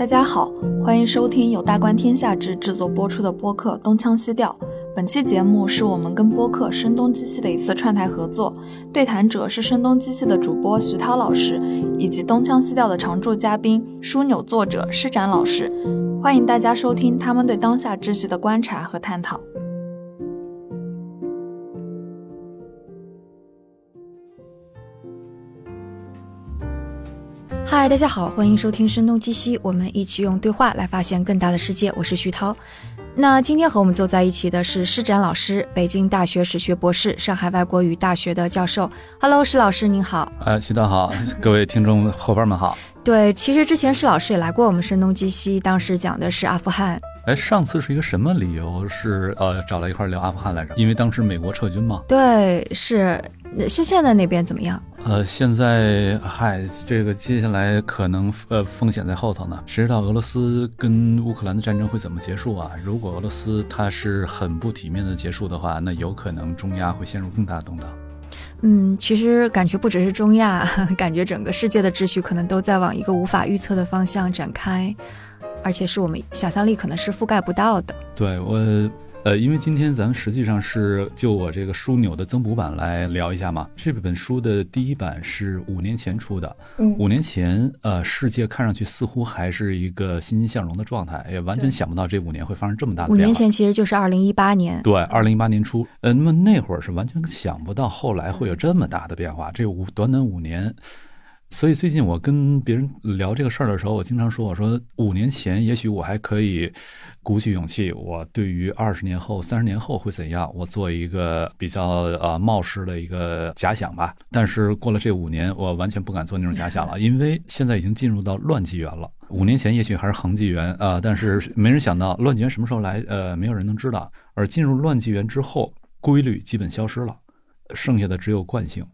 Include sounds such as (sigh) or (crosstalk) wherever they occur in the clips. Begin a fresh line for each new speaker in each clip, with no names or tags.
大家好，欢迎收听由大观天下制制作播出的播客《东腔西调》。本期节目是我们跟播客声东击西的一次串台合作，对谈者是声东击西的主播徐涛老师，以及东腔西调的常驻嘉宾枢纽作者施展老师。欢迎大家收听他们对当下秩序的观察和探讨。
嗨，大家好，欢迎收听声东击西，我们一起用对话来发现更大的世界。我是徐涛。那今天和我们坐在一起的是施展老师，北京大学史学博士，上海外国语大学的教授。Hello，施老师您好。
呃，徐涛好，各位听众伙伴们好。
对，其实之前施老师也来过我们声东击西，当时讲的是阿富汗。
哎，上次是一个什么理由？是呃找了一块聊阿富汗来着？因为当时美国撤军嘛？
对，是。现现在那边怎么样？
呃，现在嗨，这个接下来可能呃风险在后头呢。谁知道俄罗斯跟乌克兰的战争会怎么结束啊？如果俄罗斯它是很不体面的结束的话，那有可能中亚会陷入更大的动荡。
嗯，其实感觉不只是中亚，(laughs) 感觉整个世界的秩序可能都在往一个无法预测的方向展开。而且是我们想象力可能是覆盖不到的。
对我，呃，因为今天咱们实际上是就我这个枢纽的增补版来聊一下嘛。这本书的第一版是五年前出的，五年前，呃，世界看上去似乎还是一个欣欣向荣的状态，也完全想不到这五年会发生这么大的。
五年前其实就是二零一八年，
对，二零一八年初，呃，那么那会儿是完全想不到后来会有这么大的变化。这五短短五年。所以最近我跟别人聊这个事儿的时候，我经常说：“我说五年前也许我还可以鼓起勇气，我对于二十年后、三十年后会怎样，我做一个比较呃冒失的一个假想吧。但是过了这五年，我完全不敢做那种假想了，(laughs) 因为现在已经进入到乱纪元了。五年前也许还是恒纪元啊，但是没人想到乱纪元什么时候来，呃，没有人能知道。而进入乱纪元之后，规律基本消失了，剩下的只有惯性。”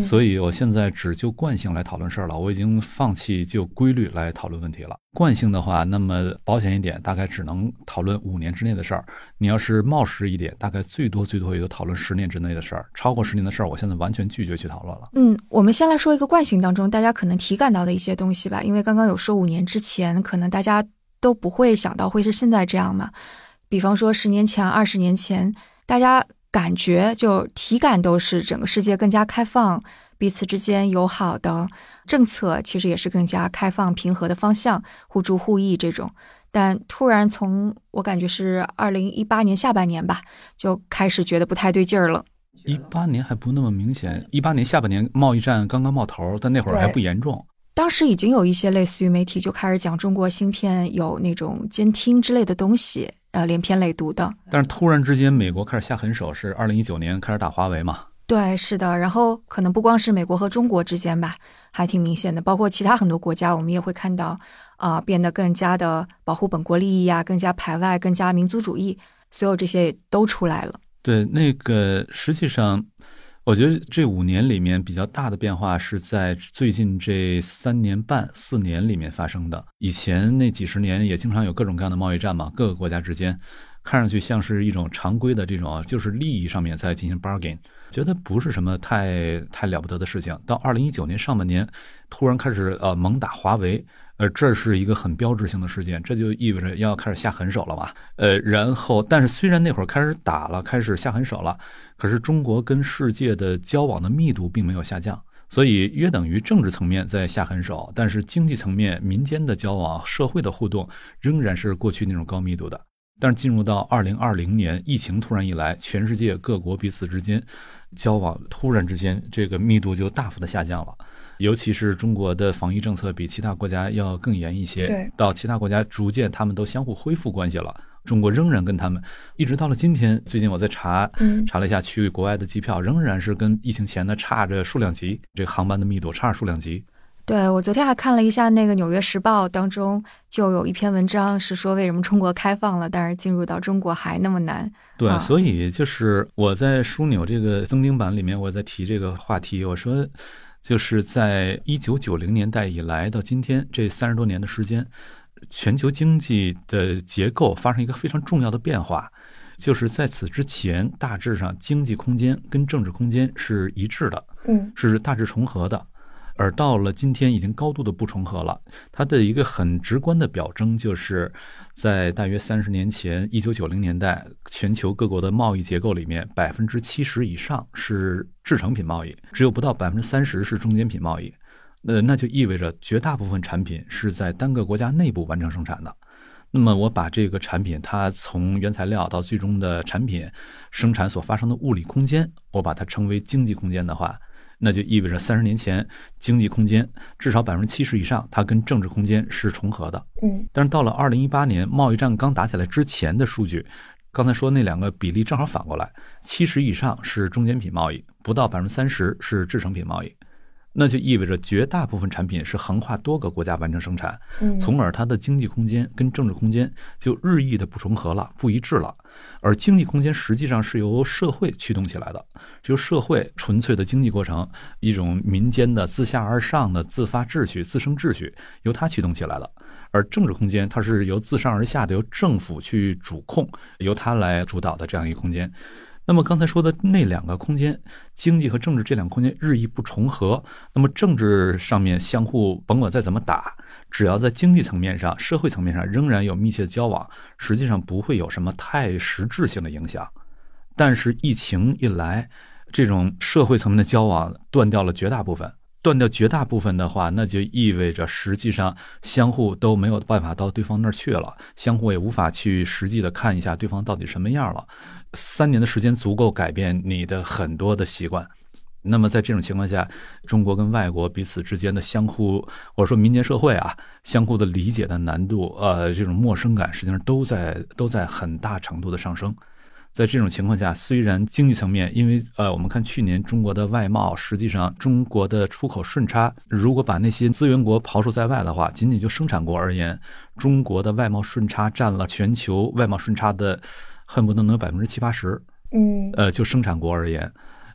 所以，我现在只就惯性来讨论事儿了。我已经放弃就规律来讨论问题了。惯性的话，那么保险一点，大概只能讨论五年之内的事儿。你要是冒失一点，大概最多最多也就讨论十年之内的事儿。超过十年的事儿，我现在完全拒绝去讨论了。
嗯，我们先来说一个惯性当中大家可能体感到的一些东西吧。因为刚刚有说五年之前，可能大家都不会想到会是现在这样嘛。比方说十年前、二十年前，大家。感觉就体感都是整个世界更加开放，彼此之间友好的政策其实也是更加开放平和的方向，互助互益这种。但突然从我感觉是二零一八年下半年吧，就开始觉得不太对劲儿了。
一八年还不那么明显，一八年下半年贸易战刚刚冒头，但那会儿还不严重。
当时已经有一些类似于媒体就开始讲中国芯片有那种监听之类的东西。呃，连篇累牍的。
但是突然之间，美国开始下狠手，是二零一九年开始打华为嘛？
对，是的。然后可能不光是美国和中国之间吧，还挺明显的。包括其他很多国家，我们也会看到，啊，变得更加的保护本国利益呀，更加排外，更加民族主义，所有这些都出来了。
对，那个实际上。我觉得这五年里面比较大的变化是在最近这三年半四年里面发生的。以前那几十年也经常有各种各样的贸易战嘛，各个国家之间看上去像是一种常规的这种就是利益上面在进行 bargain，觉得不是什么太太了不得的事情。到二零一九年上半年，突然开始呃猛打华为。呃，这是一个很标志性的事件，这就意味着要开始下狠手了嘛？呃，然后，但是虽然那会儿开始打了，开始下狠手了，可是中国跟世界的交往的密度并没有下降，所以约等于政治层面在下狠手，但是经济层面、民间的交往、社会的互动仍然是过去那种高密度的。但是进入到二零二零年，疫情突然一来，全世界各国彼此之间交往突然之间这个密度就大幅的下降了。尤其是中国的防疫政策比其他国家要更严一些，到其他国家逐渐他们都相互恢复关系了，中国仍然跟他们一直到了今天。最近我在查，查了一下去国外的机票，仍然是跟疫情前的差着数量级，这个航班的密度差着数量级。
对我昨天还看了一下那个《纽约时报》当中就有一篇文章是说为什么中国开放了，但是进入到中国还那么难。
对，所以就是我在枢纽这个增订版里面，我在提这个话题，我说。就是在一九九零年代以来到今天这三十多年的时间，全球经济的结构发生一个非常重要的变化。就是在此之前，大致上经济空间跟政治空间是一致的，
嗯，
是大致重合的。而到了今天已经高度的不重合了。它的一个很直观的表征就是，在大约三十年前，一九九零年代，全球各国的贸易结构里面，百分之七十以上是制成品贸易，只有不到百分之三十是中间品贸易。呃，那就意味着绝大部分产品是在单个国家内部完成生产的。那么我把这个产品，它从原材料到最终的产品生产所发生的物理空间，我把它称为经济空间的话。那就意味着三十年前，经济空间至少百分之七十以上，它跟政治空间是重合的。
嗯，
但是到了二零一八年，贸易战刚打起来之前的数据，刚才说那两个比例正好反过来，七十以上是中间品贸易，不到百分之三十是制成品贸易。那就意味着绝大部分产品是横跨多个国家完成生产，从而它的经济空间跟政治空间就日益的不重合了、不一致了。而经济空间实际上是由社会驱动起来的，就社会纯粹的经济过程，一种民间的自下而上的自发秩序、自生秩序，由它驱动起来的。而政治空间它是由自上而下的，由政府去主控，由它来主导的这样一个空间。那么刚才说的那两个空间，经济和政治这两个空间日益不重合。那么政治上面相互甭管再怎么打，只要在经济层面上、社会层面上仍然有密切的交往，实际上不会有什么太实质性的影响。但是疫情一来，这种社会层面的交往断掉了绝大部分。断掉绝大部分的话，那就意味着实际上相互都没有办法到对方那儿去了，相互也无法去实际的看一下对方到底什么样了。三年的时间足够改变你的很多的习惯，那么在这种情况下，中国跟外国彼此之间的相互，或者说民间社会啊，相互的理解的难度，呃，这种陌生感，实际上都在都在很大程度的上升。在这种情况下，虽然经济层面，因为呃，我们看去年中国的外贸，实际上中国的出口顺差，如果把那些资源国刨除在外的话，仅仅就生产国而言，中国的外贸顺差占了全球外贸顺差的。恨不得能有百分之七八十，
嗯，
呃，就生产国而言，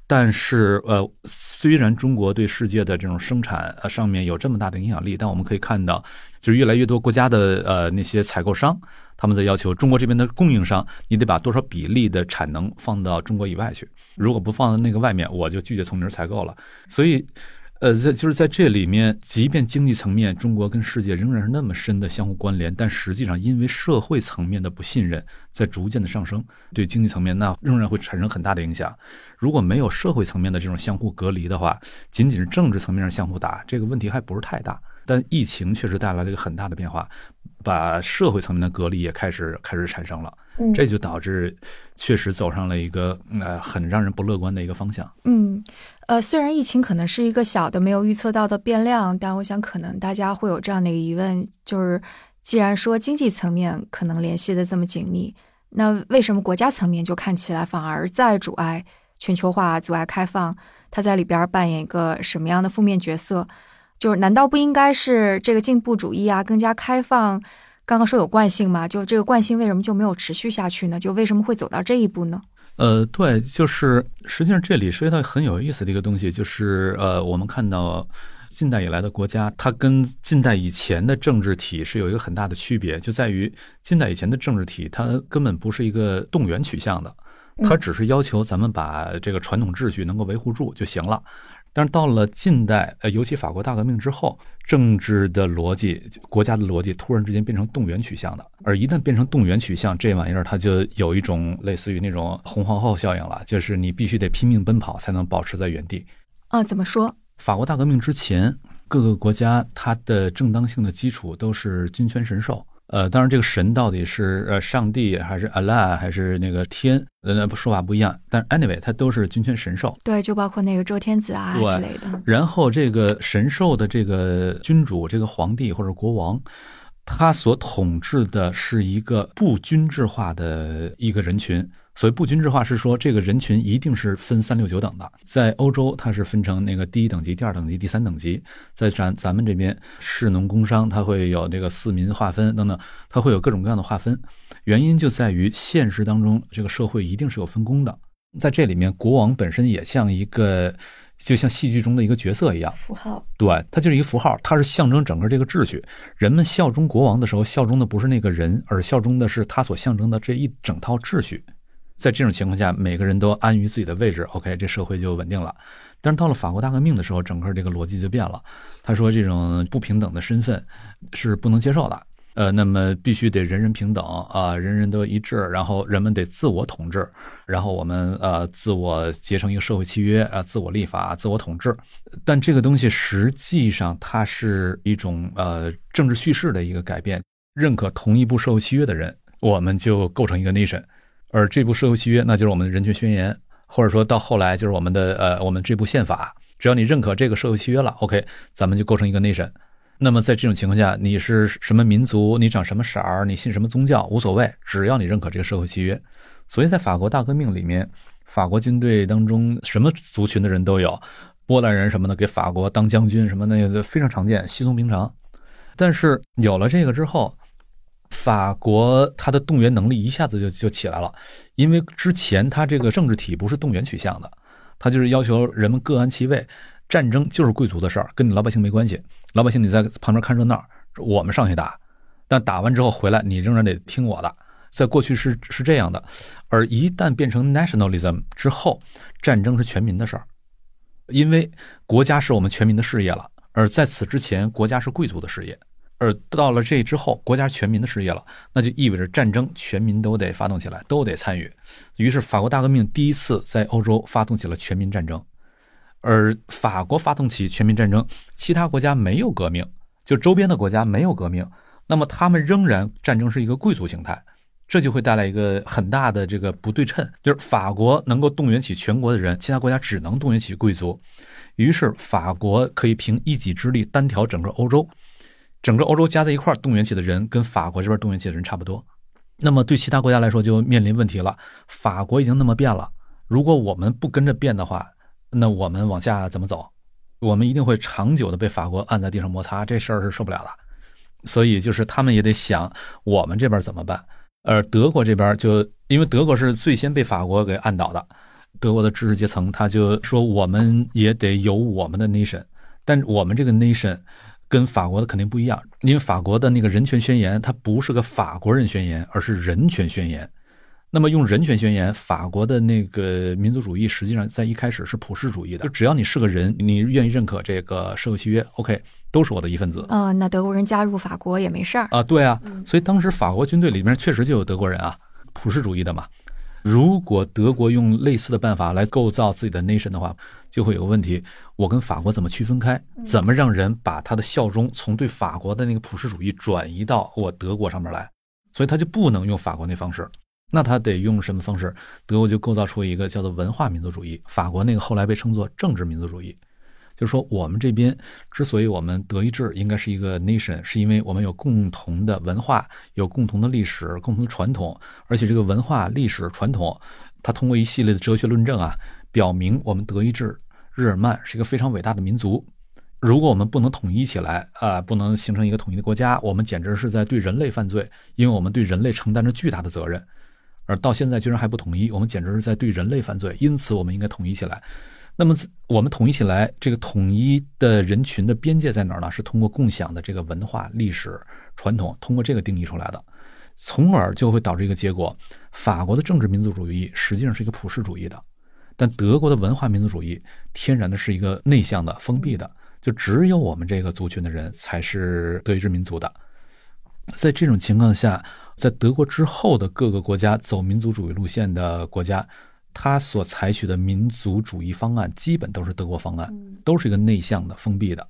但是呃，虽然中国对世界的这种生产呃上面有这么大的影响力，但我们可以看到，就是越来越多国家的呃那些采购商，他们在要求中国这边的供应商，你得把多少比例的产能放到中国以外去，如果不放在那个外面，我就拒绝从你这采购了，所以。呃，在就是在这里面，即便经济层面中国跟世界仍然是那么深的相互关联，但实际上因为社会层面的不信任在逐渐的上升，对经济层面那仍然会产生很大的影响。如果没有社会层面的这种相互隔离的话，仅仅是政治层面上相互打，这个问题还不是太大。但疫情确实带来了一个很大的变化，把社会层面的隔离也开始开始产生了，这就导致确实走上了一个呃很让人不乐观的一个方向。
嗯。呃，虽然疫情可能是一个小的没有预测到的变量，但我想可能大家会有这样的一个疑问，就是既然说经济层面可能联系的这么紧密，那为什么国家层面就看起来反而在阻碍全球化、阻碍开放？它在里边扮演一个什么样的负面角色？就是难道不应该是这个进步主义啊，更加开放？刚刚说有惯性嘛，就这个惯性为什么就没有持续下去呢？就为什么会走到这一步呢？
呃，对，就是实际上这里涉及到很有意思的一个东西，就是呃，我们看到近代以来的国家，它跟近代以前的政治体是有一个很大的区别，就在于近代以前的政治体，它根本不是一个动员取向的，它只是要求咱们把这个传统秩序能够维护住就行了。但是到了近代，呃，尤其法国大革命之后，政治的逻辑、国家的逻辑突然之间变成动员取向的，而一旦变成动员取向，这玩意儿它就有一种类似于那种红皇后效应了，就是你必须得拼命奔跑才能保持在原地。
啊，怎么说？
法国大革命之前，各个国家它的正当性的基础都是君权神授。呃，当然，这个神到底是呃上帝还是 Allah 还是那个天，呃，说法不一样。但 anyway，它都是君权神授。
对，就包括那个周天子啊之类的。
然后，这个神授的这个君主，这个皇帝或者国王，他所统治的是一个不均质化的一个人群。所谓不均质化，是说这个人群一定是分三六九等的。在欧洲，它是分成那个第一等级、第二等级、第三等级。在咱咱们这边，士农工商，它会有这个四民划分等等，它会有各种各样的划分。原因就在于现实当中，这个社会一定是有分工的。在这里面，国王本身也像一个，就像戏剧中的一个角色一样，
符号。
对，它就是一个符号，它是象征整个这个秩序。人们效忠国王的时候，效忠的不是那个人，而效忠的是他所象征的这一整套秩序。在这种情况下，每个人都安于自己的位置，OK，这社会就稳定了。但是到了法国大革命的时候，整个这个逻辑就变了。他说这种不平等的身份是不能接受的。呃，那么必须得人人平等啊，人人都一致，然后人们得自我统治，然后我们呃自我结成一个社会契约啊，自我立法，自我统治。但这个东西实际上它是一种呃政治叙事的一个改变。认可同一部社会契约的人，我们就构成一个 nation，而这部社会契约那就是我们人权宣言，或者说到后来就是我们的呃我们这部宪法。只要你认可这个社会契约了，OK，咱们就构成一个 nation。那么在这种情况下，你是什么民族，你长什么色儿，你信什么宗教无所谓，只要你认可这个社会契约。所以在法国大革命里面，法国军队当中什么族群的人都有，波兰人什么的给法国当将军什么那个非常常见，稀松平常。但是有了这个之后，法国它的动员能力一下子就就起来了，因为之前它这个政治体不是动员取向的，它就是要求人们各安其位。战争就是贵族的事儿，跟你老百姓没关系。老百姓你在旁边看热闹，我们上去打，但打完之后回来，你仍然得听我的。在过去是是这样的，而一旦变成 nationalism 之后，战争是全民的事儿，因为国家是我们全民的事业了。而在此之前，国家是贵族的事业，而到了这之后，国家全民的事业了，那就意味着战争全民都得发动起来，都得参与。于是，法国大革命第一次在欧洲发动起了全民战争。而法国发动起全民战争，其他国家没有革命，就周边的国家没有革命，那么他们仍然战争是一个贵族形态，这就会带来一个很大的这个不对称，就是法国能够动员起全国的人，其他国家只能动员起贵族，于是法国可以凭一己之力单挑整个欧洲，整个欧洲加在一块动员起的人跟法国这边动员起的人差不多，那么对其他国家来说就面临问题了，法国已经那么变了，如果我们不跟着变的话。那我们往下怎么走？我们一定会长久的被法国按在地上摩擦，这事儿是受不了的。所以就是他们也得想我们这边怎么办。而德国这边就因为德国是最先被法国给按倒的，德国的知识阶层他就说我们也得有我们的 nation，但我们这个 nation 跟法国的肯定不一样，因为法国的那个人权宣言它不是个法国人宣言，而是人权宣言。那么用人权宣言，法国的那个民族主义实际上在一开始是普世主义的，就只要你是个人，你愿意认可这个社会契约，OK，都是我的一份子。
啊，那德国人加入法国也没事儿
啊？对啊，所以当时法国军队里面确实就有德国人啊，普世主义的嘛。如果德国用类似的办法来构造自己的 nation 的话，就会有个问题：我跟法国怎么区分开？怎么让人把他的效忠从对法国的那个普世主义转移到我德国上面来？所以他就不能用法国那方式。那他得用什么方式？德国就构造出一个叫做文化民族主义，法国那个后来被称作政治民族主义。就是说，我们这边之所以我们德意志应该是一个 nation，是因为我们有共同的文化，有共同的历史、共同的传统，而且这个文化、历史、传统，它通过一系列的哲学论证啊，表明我们德意志日耳曼是一个非常伟大的民族。如果我们不能统一起来啊，不能形成一个统一的国家，我们简直是在对人类犯罪，因为我们对人类承担着巨大的责任。而到现在居然还不统一，我们简直是在对人类犯罪。因此，我们应该统一起来。那么，我们统一起来，这个统一的人群的边界在哪儿呢？是通过共享的这个文化、历史、传统，通过这个定义出来的，从而就会导致一个结果：法国的政治民族主义实际上是一个普世主义的，但德国的文化民族主义天然的是一个内向的、封闭的，就只有我们这个族群的人才是德意志民族的。在这种情况下。在德国之后的各个国家走民族主义路线的国家，他所采取的民族主义方案基本都是德国方案，都是一个内向的、封闭的。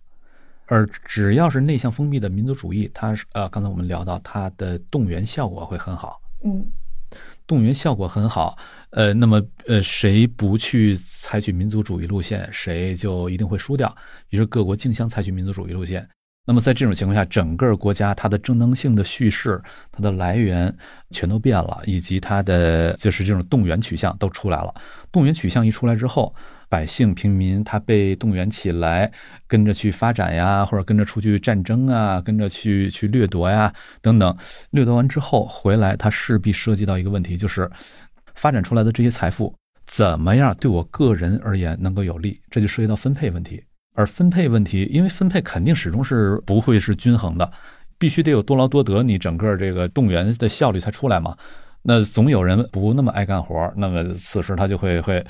而只要是内向封闭的民族主义，它是呃，刚才我们聊到它的动员效果会很好。
嗯，
动员效果很好。呃，那么呃，谁不去采取民族主义路线，谁就一定会输掉。于是各国竞相采取民族主义路线。那么在这种情况下，整个国家它的正当性的叙事、它的来源全都变了，以及它的就是这种动员取向都出来了。动员取向一出来之后，百姓平民他被动员起来，跟着去发展呀，或者跟着出去战争啊，跟着去去掠夺呀等等。掠夺完之后回来，他势必涉及到一个问题，就是发展出来的这些财富怎么样对我个人而言能够有利？这就涉及到分配问题。而分配问题，因为分配肯定始终是不会是均衡的，必须得有多劳多得，你整个这个动员的效率才出来嘛。那总有人不那么爱干活，那么此时他就会会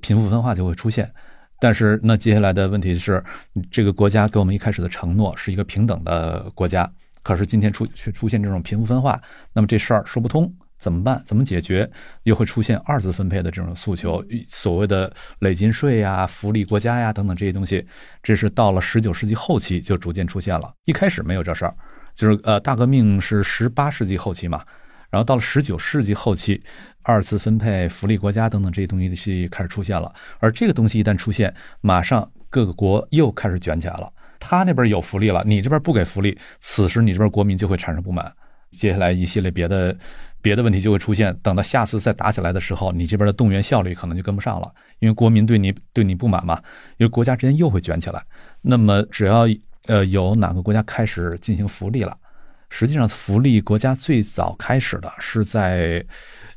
贫富分化就会出现。但是那接下来的问题是，这个国家给我们一开始的承诺是一个平等的国家，可是今天出却出现这种贫富分化，那么这事儿说不通。怎么办？怎么解决？又会出现二次分配的这种诉求，所谓的累进税呀、福利国家呀等等这些东西，这是到了十九世纪后期就逐渐出现了。一开始没有这事儿，就是呃，大革命是十八世纪后期嘛，然后到了十九世纪后期，二次分配、福利国家等等这些东西是开始出现了。而这个东西一旦出现，马上各个国又开始卷起来了。他那边有福利了，你这边不给福利，此时你这边国民就会产生不满。接下来一系列别的。别的问题就会出现，等到下次再打起来的时候，你这边的动员效率可能就跟不上了，因为国民对你对你不满嘛，因为国家之间又会卷起来。那么只要呃有哪个国家开始进行福利了，实际上福利国家最早开始的是在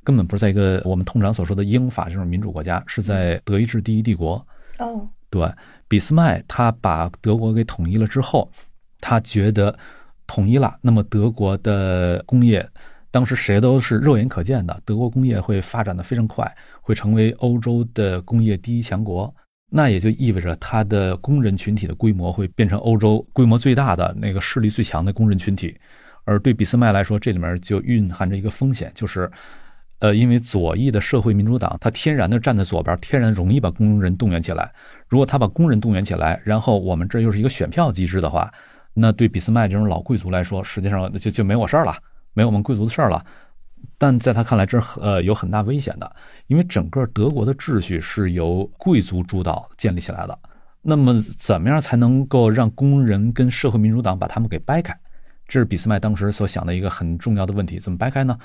根本不是在一个我们通常所说的英法这种民主国家，是在德意志第一帝国。
哦，
对，俾斯麦他把德国给统一了之后，他觉得统一了，那么德国的工业。当时谁都是肉眼可见的，德国工业会发展的非常快，会成为欧洲的工业第一强国。那也就意味着它的工人群体的规模会变成欧洲规模最大的那个势力最强的工人群体。而对俾斯麦来说，这里面就蕴含着一个风险，就是，呃，因为左翼的社会民主党，它天然的站在左边，天然容易把工人动员起来。如果他把工人动员起来，然后我们这又是一个选票机制的话，那对俾斯麦这种老贵族来说，实际上就就没我事儿了。没有我们贵族的事儿了，但在他看来，这是呃有很大危险的，因为整个德国的秩序是由贵族主导建立起来的。那么，怎么样才能够让工人跟社会民主党把他们给掰开？这是俾斯麦当时所想的一个很重要的问题。怎么掰开呢？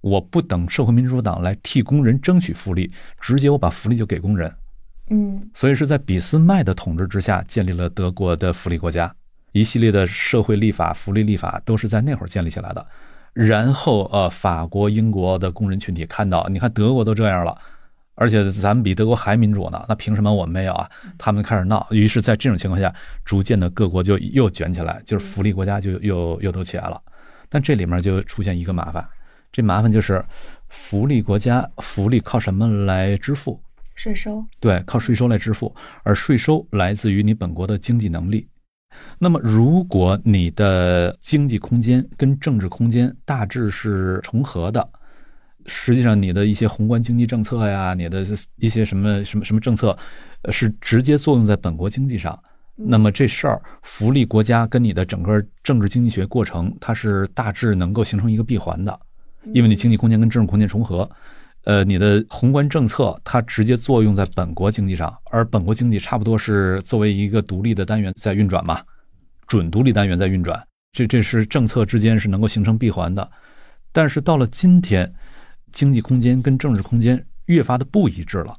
我不等社会民主党来替工人争取福利，直接我把福利就给工人。
嗯，
所以是在俾斯麦的统治之下，建立了德国的福利国家，一系列的社会立法、福利立法都是在那会儿建立起来的。然后，呃，法国、英国的工人群体看到，你看德国都这样了，而且咱们比德国还民主呢，那凭什么我们没有啊？他们开始闹，于是，在这种情况下，逐渐的各国就又卷起来，就是福利国家就又又都起来了。但这里面就出现一个麻烦，这麻烦就是福利国家福利靠什么来支付？
税收。
对，靠税收来支付，而税收来自于你本国的经济能力。那么，如果你的经济空间跟政治空间大致是重合的，实际上你的一些宏观经济政策呀，你的一些什么什么什么政策，是直接作用在本国经济上。那么这事儿，福利国家跟你的整个政治经济学过程，它是大致能够形成一个闭环的，因为你经济空间跟政治空间重合。呃，你的宏观政策它直接作用在本国经济上，而本国经济差不多是作为一个独立的单元在运转嘛，准独立单元在运转，这这是政策之间是能够形成闭环的。但是到了今天，经济空间跟政治空间越发的不一致了，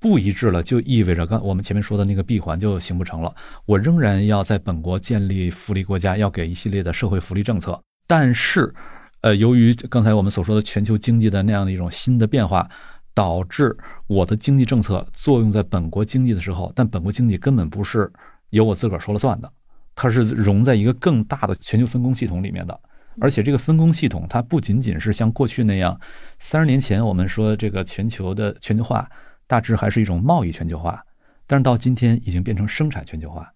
不一致了就意味着刚我们前面说的那个闭环就形不成了。我仍然要在本国建立福利国家，要给一系列的社会福利政策，但是。呃，由于刚才我们所说的全球经济的那样的一种新的变化，导致我的经济政策作用在本国经济的时候，但本国经济根本不是由我自个儿说了算的，它是融在一个更大的全球分工系统里面的。而且这个分工系统，它不仅仅是像过去那样，三十年前我们说这个全球的全球化大致还是一种贸易全球化，但是到今天已经变成生产全球化。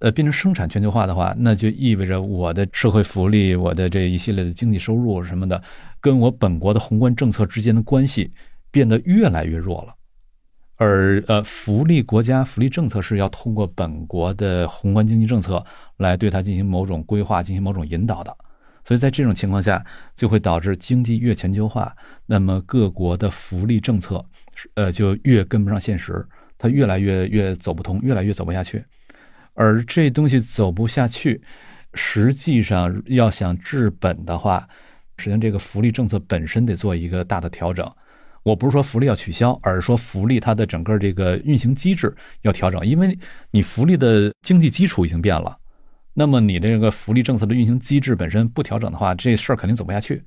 呃，变成生产全球化的话，那就意味着我的社会福利、我的这一系列的经济收入什么的，跟我本国的宏观政策之间的关系变得越来越弱了。而呃，福利国家福利政策是要通过本国的宏观经济政策来对它进行某种规划、进行某种引导的。所以在这种情况下，就会导致经济越全球化，那么各国的福利政策呃就越跟不上现实，它越来越越走不通，越来越走不下去。而这东西走不下去，实际上要想治本的话，实际上这个福利政策本身得做一个大的调整。我不是说福利要取消，而是说福利它的整个这个运行机制要调整，因为你福利的经济基础已经变了，那么你这个福利政策的运行机制本身不调整的话，这事儿肯定走不下去。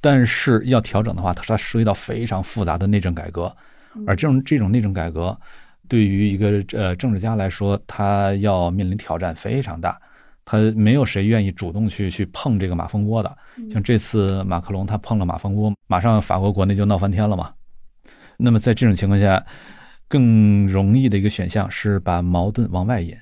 但是要调整的话，它涉及到非常复杂的内政改革，而这种这种内政改革。对于一个呃政治家来说，他要面临挑战非常大，他没有谁愿意主动去去碰这个马蜂窝的。像这次马克龙他碰了马蜂窝，马上法国国内就闹翻天了嘛。那么在这种情况下，更容易的一个选项是把矛盾往外引。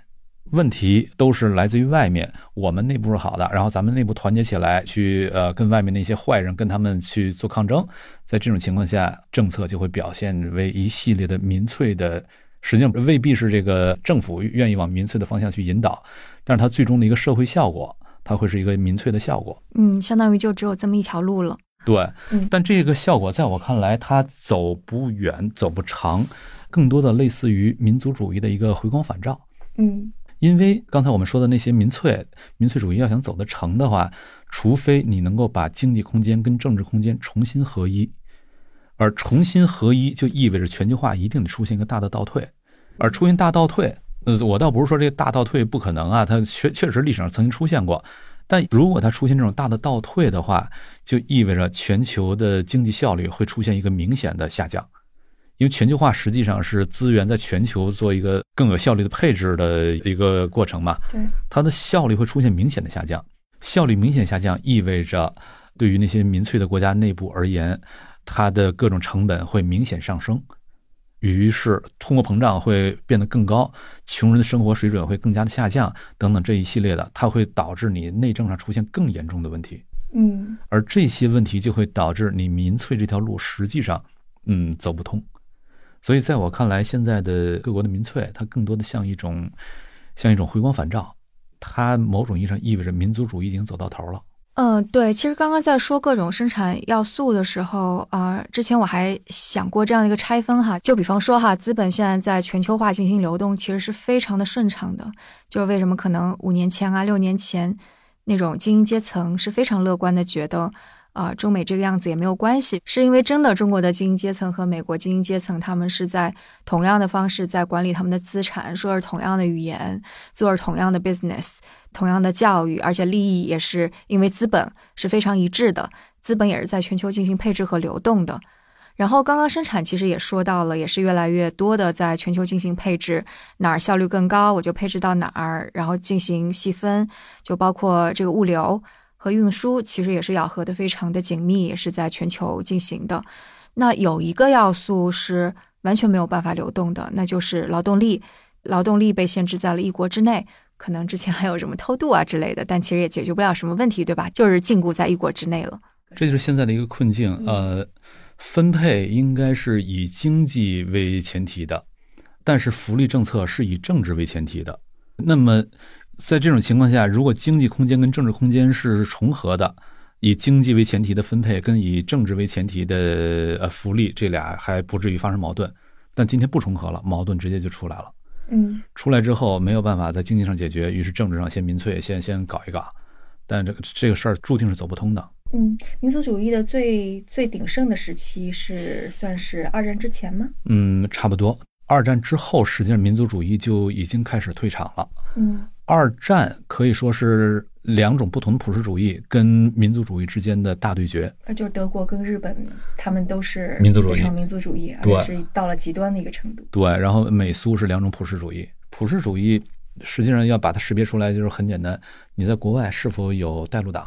问题都是来自于外面，我们内部是好的，然后咱们内部团结起来去呃跟外面那些坏人跟他们去做抗争。在这种情况下，政策就会表现为一系列的民粹的，实际上未必是这个政府愿意往民粹的方向去引导，但是它最终的一个社会效果，它会是一个民粹的效果。
嗯，相当于就只有这么一条路了。
对，
嗯
但这个效果在我看来，它走不远，走不长，更多的类似于民族主义的一个回光返照。
嗯
因为刚才我们说的那些民粹，民粹主义要想走得成的话，除非你能够把经济空间跟政治空间重新合一，而重新合一就意味着全球化一定得出现一个大的倒退，而出现大倒退，呃，我倒不是说这个大倒退不可能啊，它确确实历史上曾经出现过，但如果它出现这种大的倒退的话，就意味着全球的经济效率会出现一个明显的下降。因为全球化实际上是资源在全球做一个更有效率的配置的一个过程嘛，
对，
它的效率会出现明显的下降。效率明显下降意味着，对于那些民粹的国家内部而言，它的各种成本会明显上升，于是通货膨胀会变得更高，穷人的生活水准会更加的下降，等等这一系列的，它会导致你内政上出现更严重的问题。
嗯
而这些问题就会导致你民粹这条路实际上，嗯，走不通。所以在我看来，现在的各国的民粹，它更多的像一种，像一种回光返照，它某种意义上意味着民族主义已经走到头了。
嗯，对，其实刚刚在说各种生产要素的时候，啊、之前我还想过这样的一个拆分哈，就比方说哈，资本现在在全球化进行流动，其实是非常的顺畅的。就是为什么可能五年前啊、六年前那种精英阶层是非常乐观的，觉得啊、中美这个样子也没有关系，是因为真的中国的精英阶层和美国精英阶层，他们是在同样的方式在管理他们的资产，说着同样的语言，做着同样的 business。同样的教育，而且利益也是因为资本是非常一致的，资本也是在全球进行配置和流动的。然后刚刚生产其实也说到了，也是越来越多的在全球进行配置，哪儿效率更高我就配置到哪儿，然后进行细分，就包括这个物流和运输，其实也是咬合的非常的紧密，也是在全球进行的。那有一个要素是完全没有办法流动的，那就是劳动力，劳动力被限制在了一国之内。可能之前还有什么偷渡啊之类的，但其实也解决不了什么问题，对吧？就是禁锢在一国之内了。
这就是现在的一个困境。呃，分配应该是以经济为前提的，但是福利政策是以政治为前提的。那么，在这种情况下，如果经济空间跟政治空间是重合的，以经济为前提的分配跟以政治为前提的呃福利，这俩还不至于发生矛盾。但今天不重合了，矛盾直接就出来了。
嗯
出来之后没有办法在经济上解决，于是政治上先民粹，先先搞一搞，但这个这个事儿注定是走不通的。
嗯，民族主义的最最鼎盛的时期是算是二战之前吗？
嗯，差不多。二战之后，实际上民族主义就已经开始退场了。
嗯
二战可以说是两种不同的普世主义跟民族主义之间的大对决。
那，就是德国跟日本，他们都是
民族主义
非常民族主义，而
对
且是到了极端的一个程度。
对，然后美苏是两种普世主义。普世主义实际上要把它识别出来，就是很简单：你在国外是否有带路党？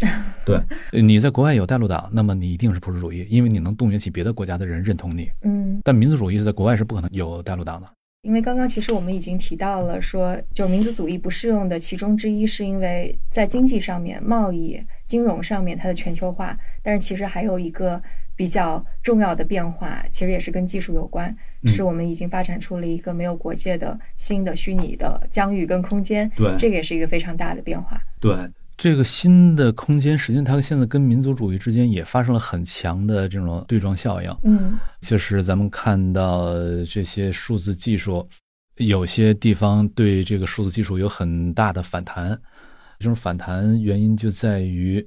(laughs) 对，你在国外有带路党，那么你一定是普世主义，因为你能动员起别的国家的人认同你。
嗯，
但民族主义是在国外是不可能有带路党的。
因为刚刚其实我们已经提到了说，就民族主义不适用的其中之一，是因为在经济上面、贸易、金融上面它的全球化，但是其实还有一个比较重要的变化，其实也是跟技术有关，
嗯
是我们已经发展出了一个没有国界的新的虚拟的疆域跟空间，
对
这个也是一个非常大的变化。
对这个新的空间，实际上它现在跟民族主义之间也发生了很强的这种对撞效应。
嗯
就是咱们看到这些数字技术，有些地方对这个数字技术有很大的反弹。这种反弹原因就在于，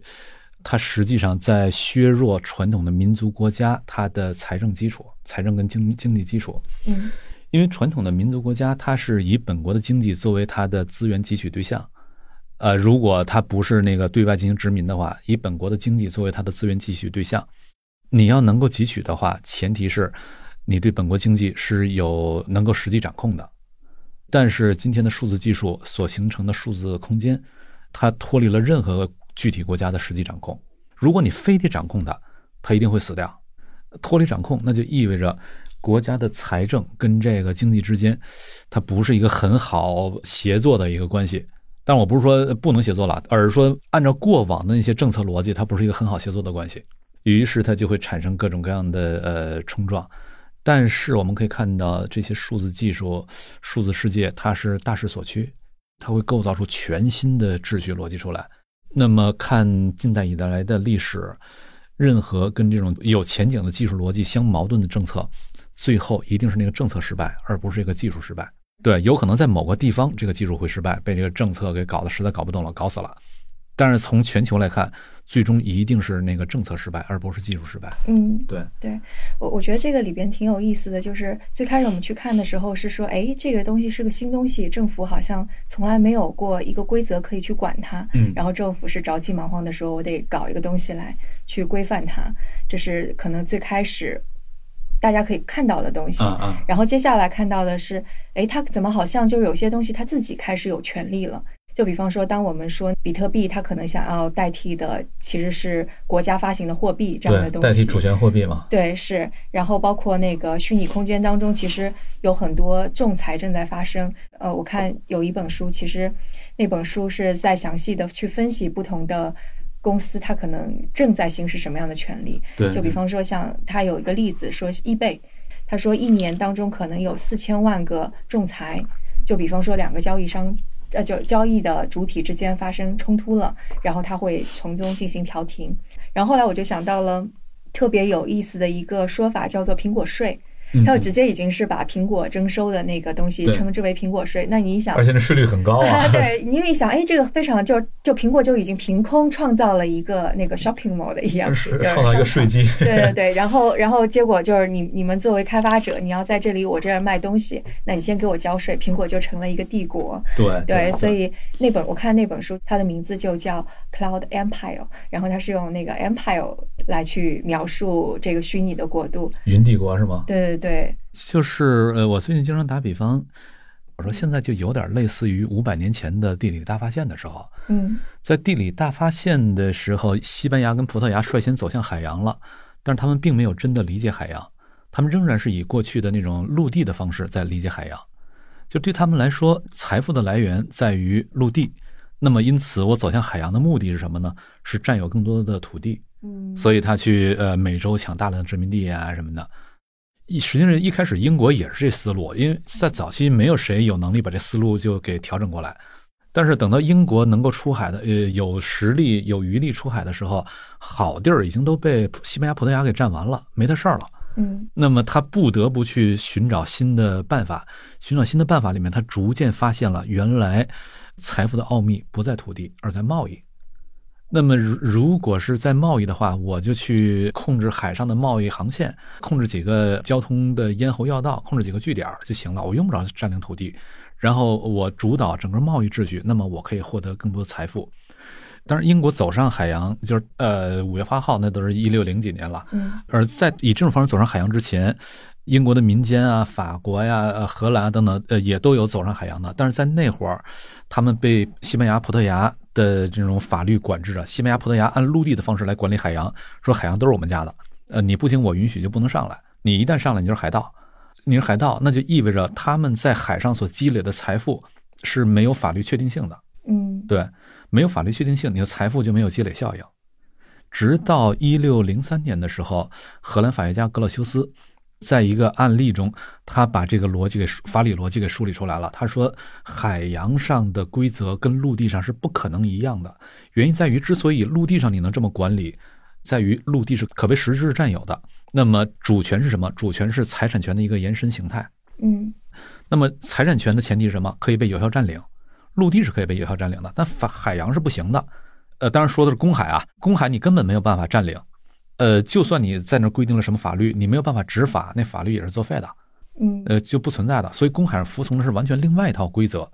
它实际上在削弱传统的民族国家它的财政基础、财政跟经经济基础。
嗯
因为传统的民族国家，它是以本国的经济作为它的资源汲取对象。呃，如果它不是那个对外进行殖民的话，以本国的经济作为它的资源汲取对象，你要能够汲取的话，前提是你对本国经济是有能够实际掌控的。但是今天的数字技术所形成的数字空间，它脱离了任何具体国家的实际掌控。如果你非得掌控它，它一定会死掉。脱离掌控，那就意味着国家的财政跟这个经济之间，它不是一个很好协作的一个关系。但我不是说不能协作了，而是说按照过往的那些政策逻辑，它不是一个很好协作的关系。于是它就会产生各种各样的呃冲撞。但是我们可以看到，这些数字技术、数字世界，它是大势所趋，它会构造出全新的秩序逻辑出来。那么看近代以来的历史，任何跟这种有前景的技术逻辑相矛盾的政策。最后一定是那个政策失败，而不是这个技术失败。对，有可能在某个地方这个技术会失败，被这个政策给搞得实在搞不动了，搞死了。但是从全球来看，最终一定是那个政策失败，而不是技术失败。
嗯，
对
对，我我觉得这个里边挺有意思的，就是最开始我们去看的时候是说，哎，这个东西是个新东西，政府好像从来没有过一个规则可以去管它。
嗯，
然后政府是着急忙慌的说，我得搞一个东西来去规范它，这是可能最开始。大家可以看到的东西，然后接下来看到的是，哎，他怎么好像就有些东西他自己开始有权利了？就比方说，当我们说比特币，它可能想要代替的其实是国家发行的货币这样的东西，
代替主权货币嘛？
对，是。然后包括那个虚拟空间当中，其实有很多仲裁正在发生。呃，我看有一本书，其实那本书是在详细的去分析不同的。公司它可能正在行使什么样的权利？
对，
就比方说，像他有一个例子说，易贝，他说一年当中可能有四千万个仲裁。就比方说，两个交易商，呃，就交易的主体之间发生冲突了，然后他会从中进行调停。然后后来我就想到了特别有意思的一个说法，叫做苹果税。它就直接已经是把苹果征收的那个东西称之为苹果税。那你想，
而且那税率很高啊。(laughs)
对，你一想，哎，这个非常就就苹果就已经凭空创造了一个那个 shopping mall 的一样，
创造一个税基。(laughs)
对对对，然后然后结果就是你你们作为开发者，你要在这里我这儿卖东西，那你先给我交税，苹果就成了一个帝国。
对
对，所以那本我看那本书，它的名字就叫 Cloud Empire，然后它是用那个 Empire 来去描述这个虚拟的国度，
云帝国是吗？
对对。对，
就是呃，我最近经常打比方，我说现在就有点类似于五百年前的地理大发现的时候。
嗯，
在地理大发现的时候，西班牙跟葡萄牙率先走向海洋了，但是他们并没有真的理解海洋，他们仍然是以过去的那种陆地的方式在理解海洋。就对他们来说，财富的来源在于陆地，那么因此我走向海洋的目的是什么呢？是占有更多的土地。
嗯，
所以他去呃美洲抢大量的殖民地啊什么的。一实际上一开始英国也是这思路，因为在早期没有谁有能力把这思路就给调整过来。但是等到英国能够出海的，呃，有实力有余力出海的时候，好地儿已经都被西班牙、葡萄牙给占完了，没他事儿了。
嗯，
那么他不得不去寻找新的办法，寻找新的办法里面，他逐渐发现了原来财富的奥秘不在土地，而在贸易。那么，如如果是在贸易的话，我就去控制海上的贸易航线，控制几个交通的咽喉要道，控制几个据点就行了。我用不着占领土地，然后我主导整个贸易秩序，那么我可以获得更多的财富。当然，英国走上海洋，就是呃五月八号，那都是一六零几年了。
嗯，
而在以这种方式走上海洋之前，英国的民间啊、法国呀、呃荷兰等等，呃也都有走上海洋的。但是在那会儿，他们被西班牙、葡萄牙。的这种法律管制啊，西班牙、葡萄牙按陆地的方式来管理海洋，说海洋都是我们家的，呃，你不经我允许就不能上来，你一旦上来，你就是海盗，你是海盗，那就意味着他们在海上所积累的财富是没有法律确定性的，
嗯，
对，没有法律确定性，你的财富就没有积累效应，直到一六零三年的时候，荷兰法学家格勒修斯。在一个案例中，他把这个逻辑给法理逻辑给梳理出来了。他说，海洋上的规则跟陆地上是不可能一样的。原因在于，之所以陆地上你能这么管理，在于陆地是可被实质占有的。那么主权是什么？主权是财产权的一个延伸形态。
嗯。
那么财产权的前提是什么？可以被有效占领。陆地是可以被有效占领的，但法海洋是不行的。呃，当然说的是公海啊，公海你根本没有办法占领。呃，就算你在那规定了什么法律，你没有办法执法，那法律也是作废的，
嗯，
呃，就不存在的。所以公海上服从的是完全另外一套规则。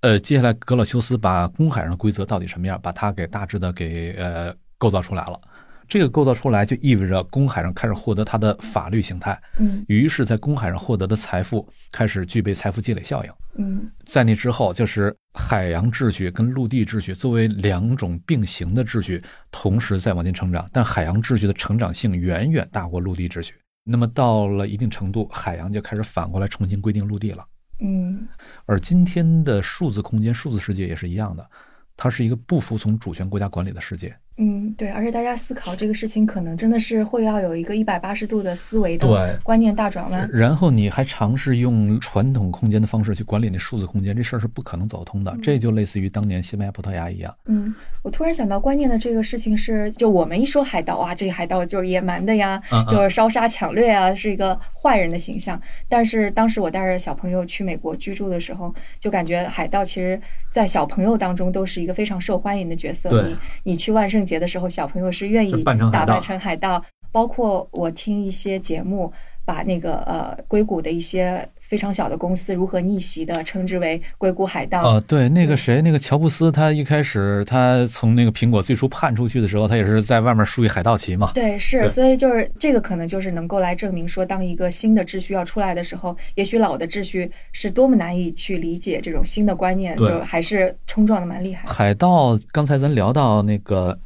呃，接下来格老修斯把公海上的规则到底什么样，把它给大致的给呃构造出来了。这个构造出来就意味着公海上开始获得它的法律形态，
嗯，
于是，在公海上获得的财富开始具备财富积累效应，
嗯，
在那之后，就是海洋秩序跟陆地秩序作为两种并行的秩序，同时在往前成长，但海洋秩序的成长性远远大过陆地秩序。那么到了一定程度，海洋就开始反过来重新规定陆地了。
嗯
而今天的数字空间、数字世界也是一样的，它是一个不服从主权国家管理的世界。
嗯，对，而且大家思考这个事情，可能真的是会要有一个一百八十度的思维
对
的观念大转弯。
然后你还尝试用传统空间的方式去管理那数字空间，这事儿是不可能走通的。这就类似于当年西班牙、葡萄牙一样。
嗯，我突然想到观念的这个事情是，就我们一说海盗啊，这个海盗就是野蛮的呀，
嗯嗯
就是烧杀抢掠啊，是一个坏人的形象。但是当时我带着小朋友去美国居住的时候，就感觉海盗其实，在小朋友当中都是一个非常受欢迎的角色。
对
你你去万圣节的时候，小朋友是愿意打扮成海盗。包括我听一些节目，把那个呃硅谷的一些非常小的公司如何逆袭的称之为硅谷海盗。
呃，对，那个谁，那个乔布斯，他一开始他从那个苹果最初判出去的时候，他也是在外面竖一海盗旗嘛。
对，是，所以就是这个可能就是能够来证明说，当一个新的秩序要出来的时候，也许老的秩序是多么难以去理解这种新的观念，就还是冲撞的蛮厉害。
海盗，刚才咱聊到那个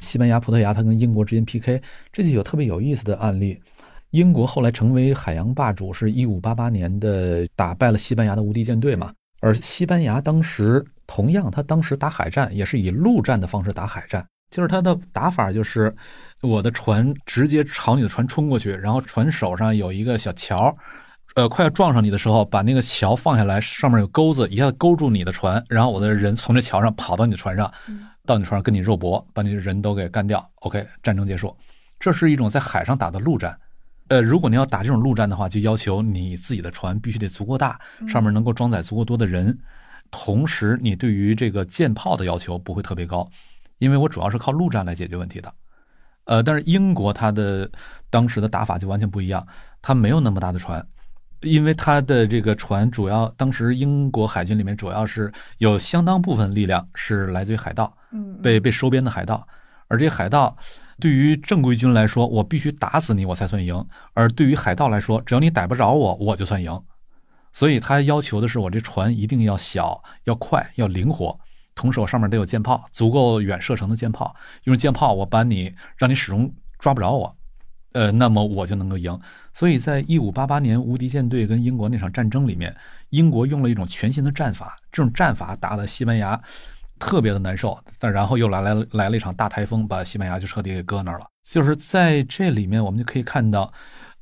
西班牙、葡萄牙，它跟英国之间 PK，这就有特别有意思的案例。英国后来成为海洋霸主，是一五八八年的打败了西班牙的无敌舰队嘛。而西班牙当时同样，他当时打海战也是以陆战的方式打海战，就是他的打法就是我的船直接朝你的船冲过去，然后船手上有一个小桥，呃，快要撞上你的时候，把那个桥放下来，上面有钩子，一下子勾住你的船，然后我的人从这桥上跑到你的船上，到你船上跟你肉搏，把你的人都给干掉。OK，战争结束。这是一种在海上打的陆战。呃，如果你要打这种陆战的话，就要求你自己的船必须得足够大，上面能够装载足够多的人，同时你对于这个舰炮的要求不会特别高，因为我主要是靠陆战来解决问题的。呃，但是英国它的当时的打法就完全不一样，它没有那么大的船，因为它的这个船主要当时英国海军里面主要是有相当部分力量是来自于海盗，
嗯，
被被收编的海盗，而这些海盗对于正规军来说，我必须打死你我才算赢；而对于海盗来说，只要你逮不着我，我就算赢。所以他要求的是我这船一定要小、要快、要灵活，同时我上面得有舰炮，足够远射程的舰炮。用舰炮我把你让你始终抓不着我，呃，那么我就能够赢。所以在一五八八年无敌舰队跟英国那场战争里面，英国用了一种全新的战法，这种战法打得西班牙特别的难受，但然后又来来了来了一场大台风，把西班牙就彻底给搁那儿了。就是在这里面，我们就可以看到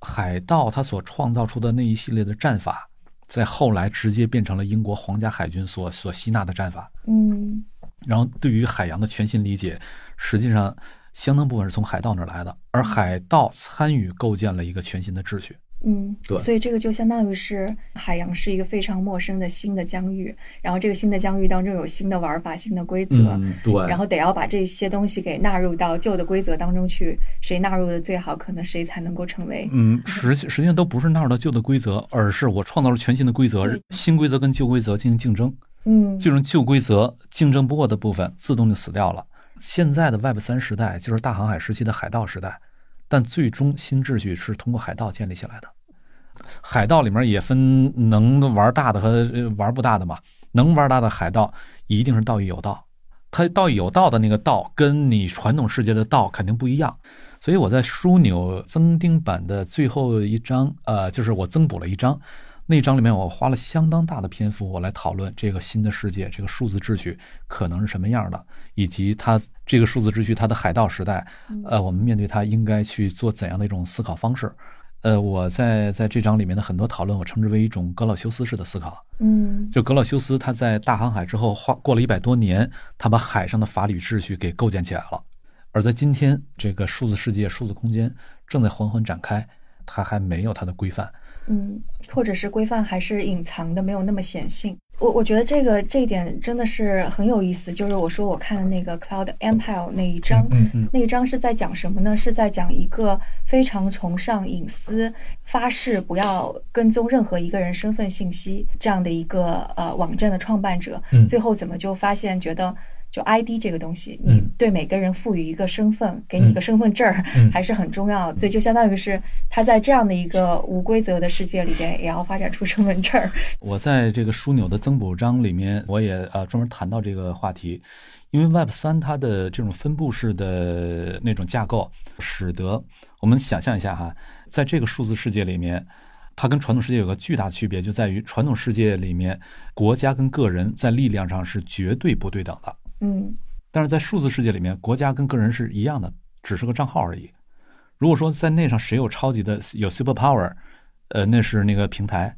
海盗他所创造出的那一系列的战法，在后来直接变成了英国皇家海军所所吸纳的战法。
嗯
然后对于海洋的全新理解，实际上相当部分是从海盗那儿来的，而海盗参与构建了一个全新的秩序。
嗯，
对
所以这个就相当于是海洋是一个非常陌生的新的疆域，然后这个新的疆域当中有新的玩法、新的规则，
嗯，对
然后得要把这些东西给纳入到旧的规则当中去，谁纳入的最好，可能谁才能够成为。
嗯，实实际上都不是纳入到旧的规则，而是我创造了全新的规则，新规则跟旧规则进行竞争，
嗯，
这种旧规则竞争不过的部分自动就死掉了。现在的 Web 三时代就是大航海时期的海盗时代，但最终新秩序是通过海盗建立起来的。海盗里面也分能玩大的和呃玩不大的嘛，能玩大的海盗一定是道义有道，他道义有道的那个道跟你传统世界的道肯定不一样。所以我在枢纽增订版的最后一章，呃，就是我增补了一章，那一章里面我花了相当大的篇幅，我来讨论这个新的世界，这个数字秩序可能是什么样的，以及它这个数字秩序它的海盗时代，呃，我们面对它应该去做怎样的一种思考方式。呃，我在在这章里面的很多讨论，我称之为一种格老修斯式的思考。
嗯
就格老修斯他在大航海之后，花过了一百多年，他把海上的法理秩序给构建起来了。而在今天，这个数字世界、数字空间正在缓缓展开，它还没有它的规范。
嗯，或者是规范还是隐藏的，没有那么显性。我我觉得这个这一点真的是很有意思。就是我说我看的那个 Cloud Empire 那一章，
嗯嗯
那一章是在讲什么呢？是在讲一个非常崇尚隐私、发誓不要跟踪任何一个人身份信息这样的一个呃网站的创办者，
嗯
最后怎么就发现觉得。就 ID 这个东西，你
嗯
对每个人赋予一个身份，给你一个身份证儿，
嗯
还是很重要。所以就相当于是他在这样的一个无规则的世界里边，也要发展出身份证儿。
我在这个枢纽的增补章里面，我也呃专门谈到这个话题，因为 Web 三它的这种分布式的那种架构，使得我们想象一下哈，在这个数字世界里面，它跟传统世界有个巨大的区别，就在于传统世界里面，国家跟个人在力量上是绝对不对等的。
嗯，
但是在数字世界里面，国家跟个人是一样的，只是个账号而已。如果说在那上谁有超级的有 super power，呃，那是那个平台。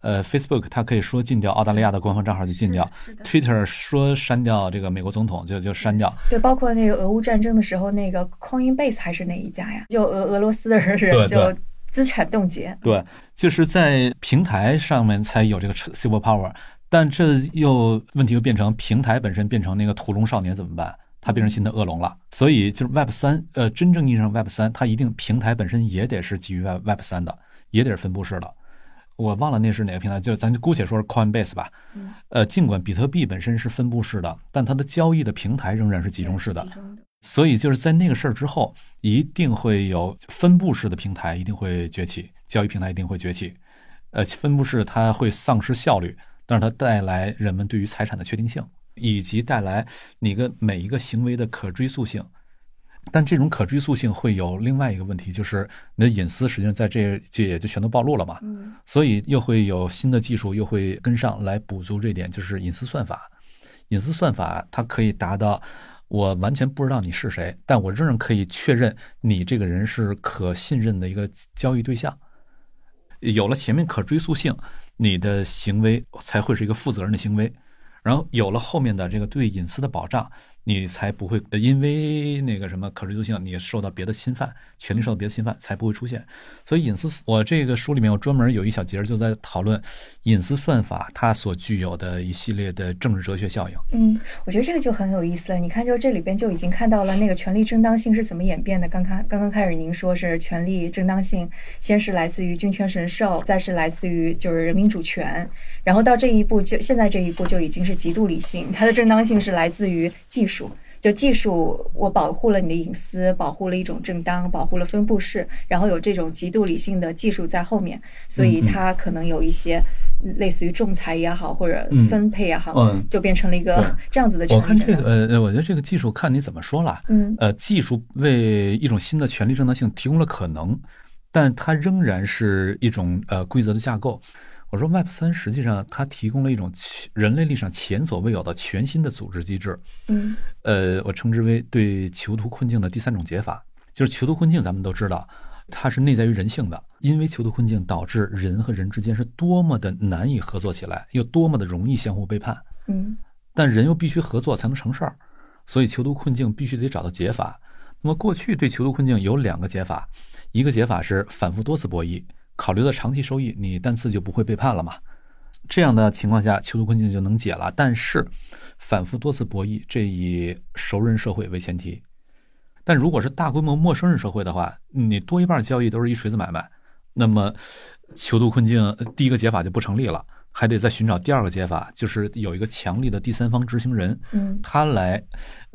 呃，Facebook 它可以说禁掉澳大利亚的官方账号就禁掉，Twitter 说删掉这个美国总统就就删掉。
对，包括那个俄乌战争的时候，那个 Coinbase 还是哪一家呀？就俄俄罗斯的人就资产冻结。
对，就是在平台上面才有这个 super power，但这又问题又变成平台本身变成那个屠龙少年怎么办？它变成新的恶龙了。所以就是 Web 三，呃，真正意义上 Web 三，它一定平台本身也得是基于 Web Web 三的，也得是分布式的。我忘了那是哪个平台，就咱就姑且说是 Coinbase 吧。嗯。呃，尽管比特币本身是分布式的，但它的交易的平台仍然是集中式的。所以就是在那个事儿之后，一定会有分布式的平台一定会崛起，交易平台一定会崛起。呃，分布式它会丧失效率，但是它带来人们对于财产的确定性，以及带来你个每一个行为的可追溯性。但这种可追溯性会有另外一个问题，就是你的隐私实际上在这这也就全都暴露了嘛。嗯。所以又会有新的技术又会跟上来补足这点，就是隐私算法。隐私算法它可以达到我完全不知道你是谁，但我仍然可以确认你这个人是可信任的一个交易对象。有了前面可追溯性，你的行为才会是一个负责任的行为。然后有了后面的这个对隐私的保障。你才不会因为那个什么可追溯性，你受到别的侵犯，权利受到别的侵犯，才不会出现。所以隐私，我这个书里面我专门有一小节就在讨论隐私算法它所具有的一系列的政治哲学效应。
嗯，我觉得这个就很有意思了。你看，就这里边就已经看到了那个权力正当性是怎么演变的。刚刚刚刚开始，您说是权力正当性，先是来自于君权神授，再是来自于就是人民主权，然后到这一步就现在这一步就已经是极度理性，它的正当性是来自于技术。就技术，我保护了你的隐私，保护了一种正当，保护了分布式，然后有这种极度理性的技术在后面，所以它可能有一些类似于仲裁也好，或者分配也好，就变成了一个这样子的。
我看这个，呃，我觉得这个技术看你怎么说了。
嗯，
呃，技术为一种新的权利正当性提供了可能，但它仍然是一种呃规则的架构。我说，Web 三实际上它提供了一种人类历史上前所未有的全新的组织机制。
嗯，
呃，我称之为对囚徒困境的第三种解法。就是囚徒困境，咱们都知道，它是内在于人性的，因为囚徒困境导致人和人之间是多么的难以合作起来，又多么的容易相互背叛。
嗯，
但人又必须合作才能成事儿，所以囚徒困境必须得找到解法。那么过去对囚徒困境有两个解法，一个解法是反复多次博弈。考虑到长期收益，你单次就不会背叛了嘛？这样的情况下，囚徒困境就能解了。但是，反复多次博弈，这以熟人社会为前提。但如果是大规模陌生人社会的话，你多一半交易都是一锤子买卖，那么囚徒困境第一个解法就不成立了，还得再寻找第二个解法，就是有一个强力的第三方执行人，
嗯，
他来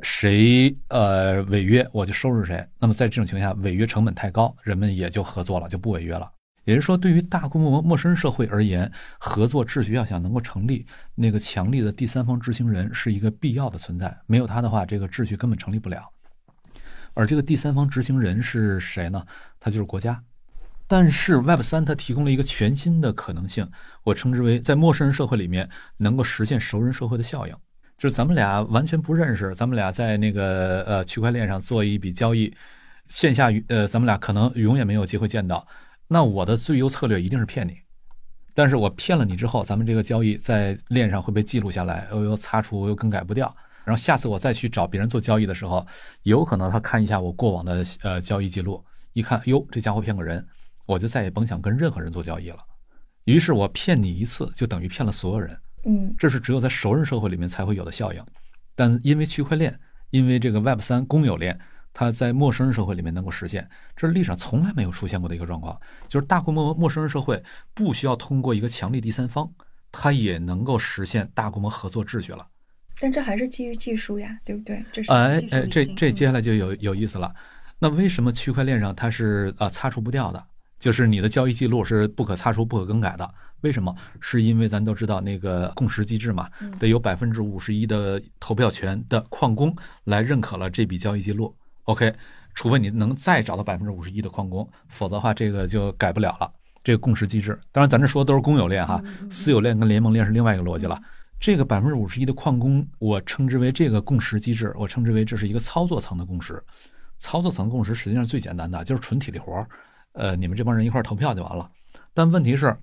谁呃违约我就收拾谁。那么在这种情况下，违约成本太高，人们也就合作了，就不违约了。也就是说，对于大规模陌生人社会而言，合作秩序要想能够成立，那个强力的第三方执行人是一个必要的存在。没有他的话，这个秩序根本成立不了。而这个第三方执行人是谁呢？他就是国家。但是 Web 三它提供了一个全新的可能性，我称之为在陌生人社会里面能够实现熟人社会的效应。就是咱们俩完全不认识，咱们俩在那个呃区块链上做一笔交易，线下呃咱们俩可能永远没有机会见到。那我的最优策略一定是骗你，但是我骗了你之后，咱们这个交易在链上会被记录下来，又又擦除又更改不掉。然后下次我再去找别人做交易的时候，有可能他看一下我过往的呃交易记录，一看哟这家伙骗个人，我就再也甭想跟任何人做交易了。于是我骗你一次，就等于骗了所有人。
嗯，
这是只有在熟人社会里面才会有的效应。但因为区块链，因为这个 Web 三公有链。它在陌生人社会里面能够实现，这是历史上从来没有出现过的一个状况。就是大规模陌生人社会不需要通过一个强力第三方，它也能够实现大规模合作秩序了。
但这还是基于技术呀，对不对？这是
哎哎，这这接下来就有有意思了。那为什么区块链上它是啊擦除不掉的？就是你的交易记录是不可擦除、不可更改的。为什么？是因为咱都知道那个共识机制嘛，得有百分之五十一的投票权的矿工来认可了这笔交易记录。OK，除非你能再找到百分之五十一的矿工，否则的话这个就改不了了。这个共识机制，当然咱这说的都是公有链哈，私有链跟联盟链是另外一个逻辑了。这个百分之五十一的矿工，我称之为这个共识机制，我称之为这是一个操作层的共识。操作层共识实际上最简单的就是纯体力活儿，呃，你们这帮人一块投票就完了。但问题是，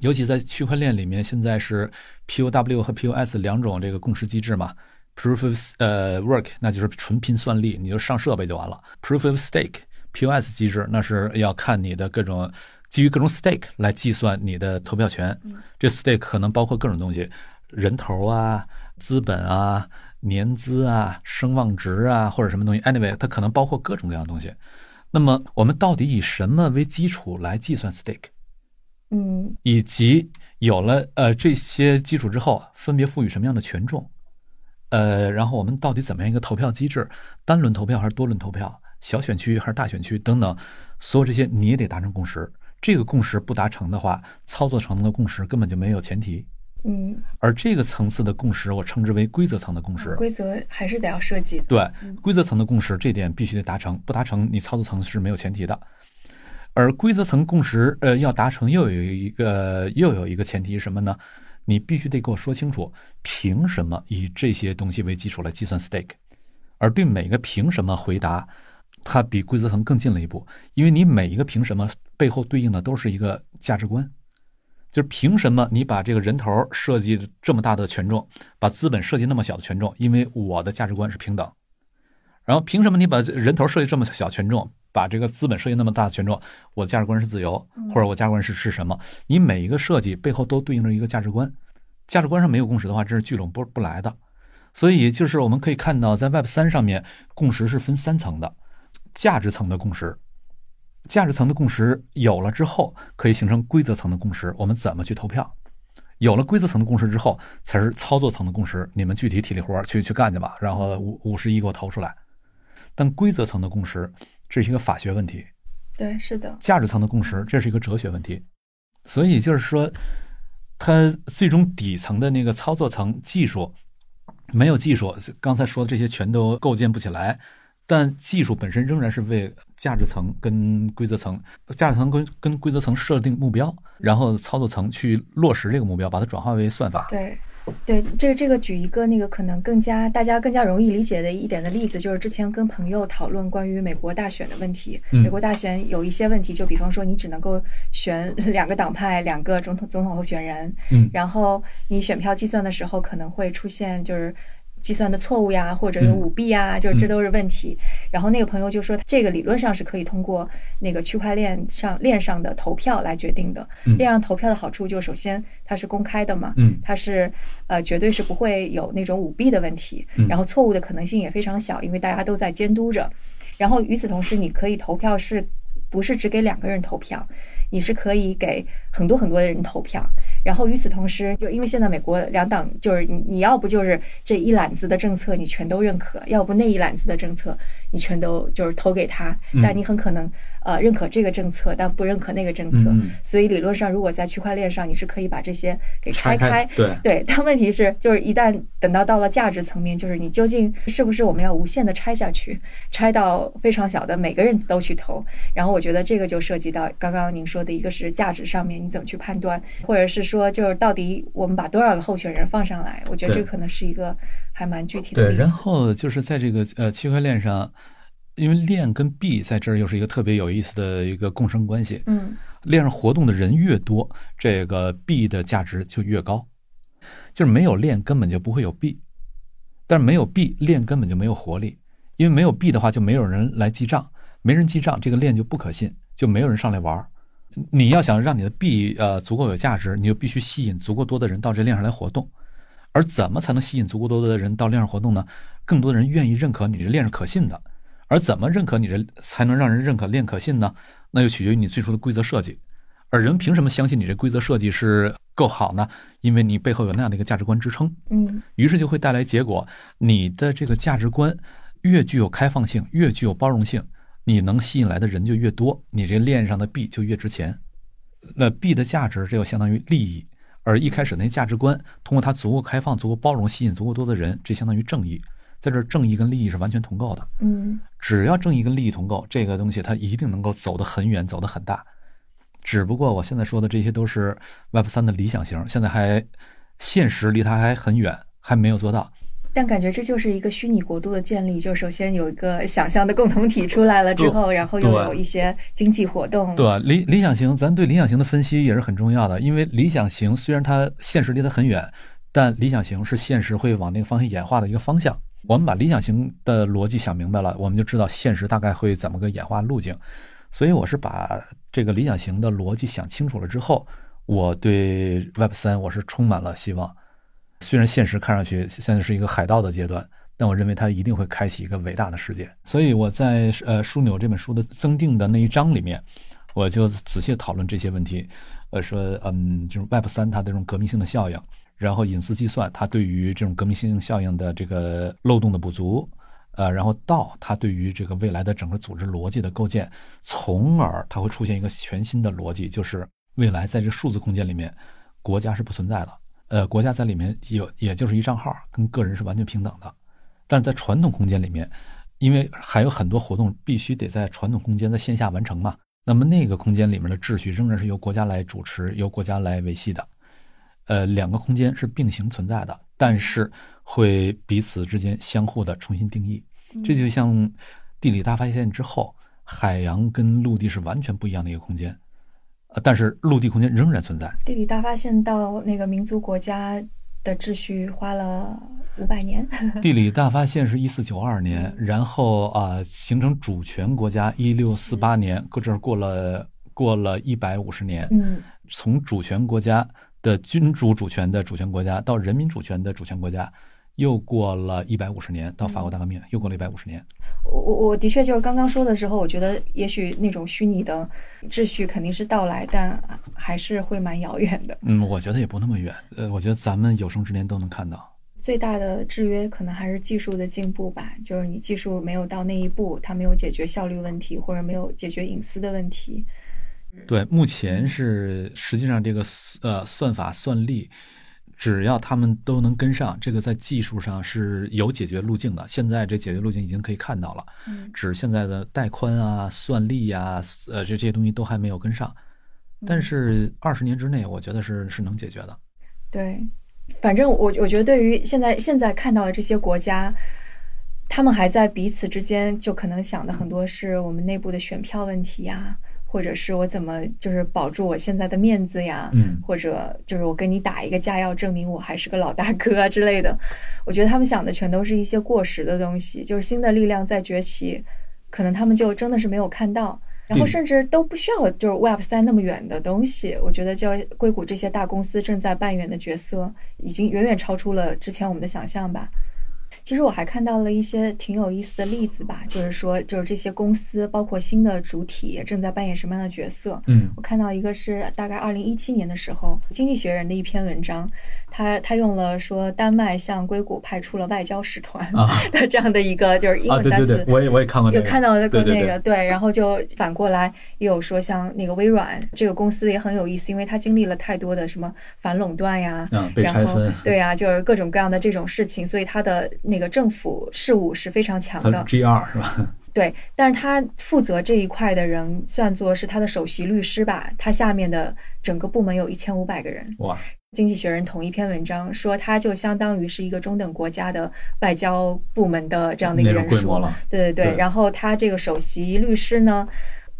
尤其在区块链里面，现在是 POW 和 POS 两种这个共识机制嘛。Proof of 呃 work 那就是纯拼算力，你就上设备就完了。Proof of stake POS 机制那是要看你的各种基于各种 stake 来计算你的投票权。这 stake 可能包括各种东西，人头啊、资本啊。年资啊，声望值啊，或者什么东西，anyway，它可能包括各种各样的东西。那么，我们到底以什么为基础来计算 stake？
嗯，
以及有了呃这些基础之后，分别赋予什么样的权重？呃，然后我们到底怎么样一个投票机制？单轮投票还是多轮投票？小选区还是大选区？等等，所有这些你也得达成共识。这个共识不达成的话，操作层的共识根本就没有前提。
嗯，
而这个层次的共识，我称之为规则层的共识。
规则还是得要设计。
对，规则层的共识，这点必须得达成，不达成，你操作层是没有前提的。而规则层共识，呃，要达成，又有一个又有一个前提是什么呢？你必须得给我说清楚，凭什么以这些东西为基础来计算 stake？而对每个凭什么回答，它比规则层更近了一步，因为你每一个凭什么背后对应的都是一个价值观。就是凭什么你把这个人头设计这么大的权重，把资本设计那么小的权重？因为我的价值观是平等。然后凭什么你把人头设计这么小权重，把这个资本设计那么大的权重？我的价值观是自由，或者我价值观是是什么？你每一个设计背后都对应着一个价值观，价值观上没有共识的话，这是聚拢不不来的。所以就是我们可以看到，在 Web 三上面，共识是分三层的，价值层的共识。价值层的共识有了之后，可以形成规则层的共识。我们怎么去投票？有了规则层的共识之后，才是操作层的共识。你们具体体力活去去干去吧。然后五五十一给我投出来。但规则层的共识，这是一个法学问题。
对，是的。
价值层的共识，这是一个哲学问题。所以就是说，它最终底层的那个操作层技术，没有技术，刚才说的这些全都构建不起来。但技术本身仍然是为价值层跟规则层、价值层跟跟规则层设定目标，然后操作层去落实这个目标，把它转化为算法。
对，对，这个这个举一个那个可能更加大家更加容易理解的一点的例子，就是之前跟朋友讨论关于美国大选的问题。美国大选有一些问题，就比方说你只能够选 (laughs) 两个党派、两个总统总统候选人，
嗯，
然后你选票计算的时候可能会出现就是。计算的错误呀，或者有舞弊呀，就是这都是问题。然后那个朋友就说，这个理论上是可以通过那个区块链上链上的投票来决定的。链上投票的好处就首先它是公开的嘛，它是呃绝对是不会有那种舞弊的问题，然后错误的可能性也非常小，因为大家都在监督着。然后与此同时，你可以投票是不是只给两个人投票？你是可以给很多很多的人投票。然后与此同时，就因为现在美国两党就是你你要不就是这一揽子的政策你全都认可，要不那一揽子的政策你全都就是投给他，但你很可能呃认可这个政策，但不认可那个政策。所以理论上，如果在区块链上，你是可以把这些给拆
开。对
对，但问题是，就是一旦等到到了价值层面，就是你究竟是不是我们要无限的拆下去，拆到非常小的每个人都去投？然后我觉得这个就涉及到刚刚您说的一个是价值上面你怎么去判断，或者是说。说就是到底我们把多少个候选人放上来？我觉得这可能是一个还蛮具体
的。对，然后就是在这个呃区块链上，因为链跟币在这儿又是一个特别有意思的一个共生关系。
嗯，
链上活动的人越多，这个币的价值就越高。就是没有链根本就不会有币，但是没有币，链根本就没有活力。因为没有币的话，就没有人来记账，没人记账，这个链就不可信，就没有人上来玩。你要想让你的币呃足够有价值，你就必须吸引足够多的人到这链上来活动。而怎么才能吸引足够多的人到链上活动呢？更多的人愿意认可你这链是可信的。而怎么认可你这才能让人认可链可信呢？那就取决于你最初的规则设计。而人凭什么相信你这规则设计是够好呢？因为你背后有那样的一个价值观支撑。
嗯，
于是就会带来结果，你的这个价值观越具有开放性，越具有包容性。你能吸引来的人就越多，你这链上的币就越值钱。那币的价值，这就相当于利益。而一开始那价值观，通过它足够开放、足够包容，吸引足够多的人，这相当于正义。在这正义跟利益是完全同构的。
嗯
只要正义跟利益同构，这个东西它一定能够走得很远，走得很大。只不过我现在说的这些都是 Web 三的理想型，现在还现实离它还很远，还没有做到。
但感觉这就是一个虚拟国度的建立，就首先有一个想象的共同体出来了之后，然后又有一些经济活动。
对理理想型，咱对理想型的分析也是很重要的，因为理想型虽然它现实离它很远，但理想型是现实会往那个方向演化的一个方向。我们把理想型的逻辑想明白了，我们就知道现实大概会怎么个演化路径。所以我是把这个理想型的逻辑想清楚了之后，我对 Web 三我是充满了希望。虽然现实看上去现在是一个海盗的阶段，但我认为它一定会开启一个伟大的世界。所以我在呃枢纽这本书的增订的那一章里面，我就仔细讨论这些问题，呃，说嗯，就是 Web 三它的这种革命性的效应，然后隐私计算它对于这种革命性效应的这个漏洞的补足，呃，然后到它对于这个未来的整个组织逻辑的构建，从而它会出现一个全新的逻辑，就是未来在这数字空间里面，国家是不存在的，呃，国家在里面有也就是一账号，跟个人是完全平等的，但在传统空间里面，因为还有很多活动必须得在传统空间在线下完成嘛，那么那个空间里面的秩序仍然是由国家来主持，由国家来维系的。呃，两个空间是并行存在的，但是会彼此之间相互的重新定义。这就像地理大发现之后，海洋跟陆地是完全不一样的一个空间，呃，但是陆地空间仍然存在。
地理大发现到那个民族国家的秩序花了五百年。(laughs)
地理大发现是一四九二年，然后啊、形成主权国家一六四八年，搁这儿过了过了一百五十年。
嗯
从主权国家的君主主权的主权国家到人民主权的主权国家，又过了一百五十年，到法国大革命又过了一百五十年。
我我我的确就是刚刚说的时候，我觉得也许那种虚拟的秩序肯定是到来，但还是会蛮遥远的。
嗯，我觉得也不那么远。呃，我觉得咱们有生之年都能看到。
最大的制约可能还是技术的进步吧，就是你技术没有到那一步，它没有解决效率问题，或者没有解决隐私的问题。
对，目前是实际上这个呃算法算力，只要他们都能跟上，这个在技术上是有解决路径的。现在这解决路径已经可以看到了，
嗯
只现在的带宽啊、算力呀、呃这这些东西都还没有跟上。但是二十年之内，我觉得是是能解决的。
对，反正我我觉得对于现在现在看到的这些国家，他们还在彼此之间就可能想的很多是我们内部的选票问题呀，或者是我怎么就是保住我现在的面子呀，
嗯
或者就是我跟你打一个架，要证明我还是个老大哥啊之类的。我觉得他们想的全都是一些过时的东西，就是新的力量在崛起，可能他们就真的是没有看到。然后
嗯
甚至都不需要就是 Web 三那么远的东西，我觉得就硅谷这些大公司正在扮演的角色，已经远远超出了之前我们的想象吧。其实我还看到了一些挺有意思的例子吧，就是说，就是这些公司，包括新的主体正在扮演什么样的角色。
嗯
我看到一个是大概二零一七年的时候，《经济学人》的一篇文章，他他用了说丹麦向硅谷派出了外交使团
啊 (laughs)
的这样的一个就是英
啊，
文单词，
对对对，我也我也看过那个，
有看到过
对对
那个对，然后就反过来也有说，像那个微软这个公司也很有意思，因为它经历了太多的什么反垄断呀，然后对呀、就是各种各样的这种事情，所以它的那个政府事务是非常强的。
G 二是吧？(laughs)
对，但是他负责这一块的人算作是他的首席律师吧，他下面的整个部门有一千五百个人。
哇，
经济学人同一篇文章说，他就相当于是一个中等国家的外交部门的这样的一个人数。
了。
对对对，
对
然后他这个首席律师呢，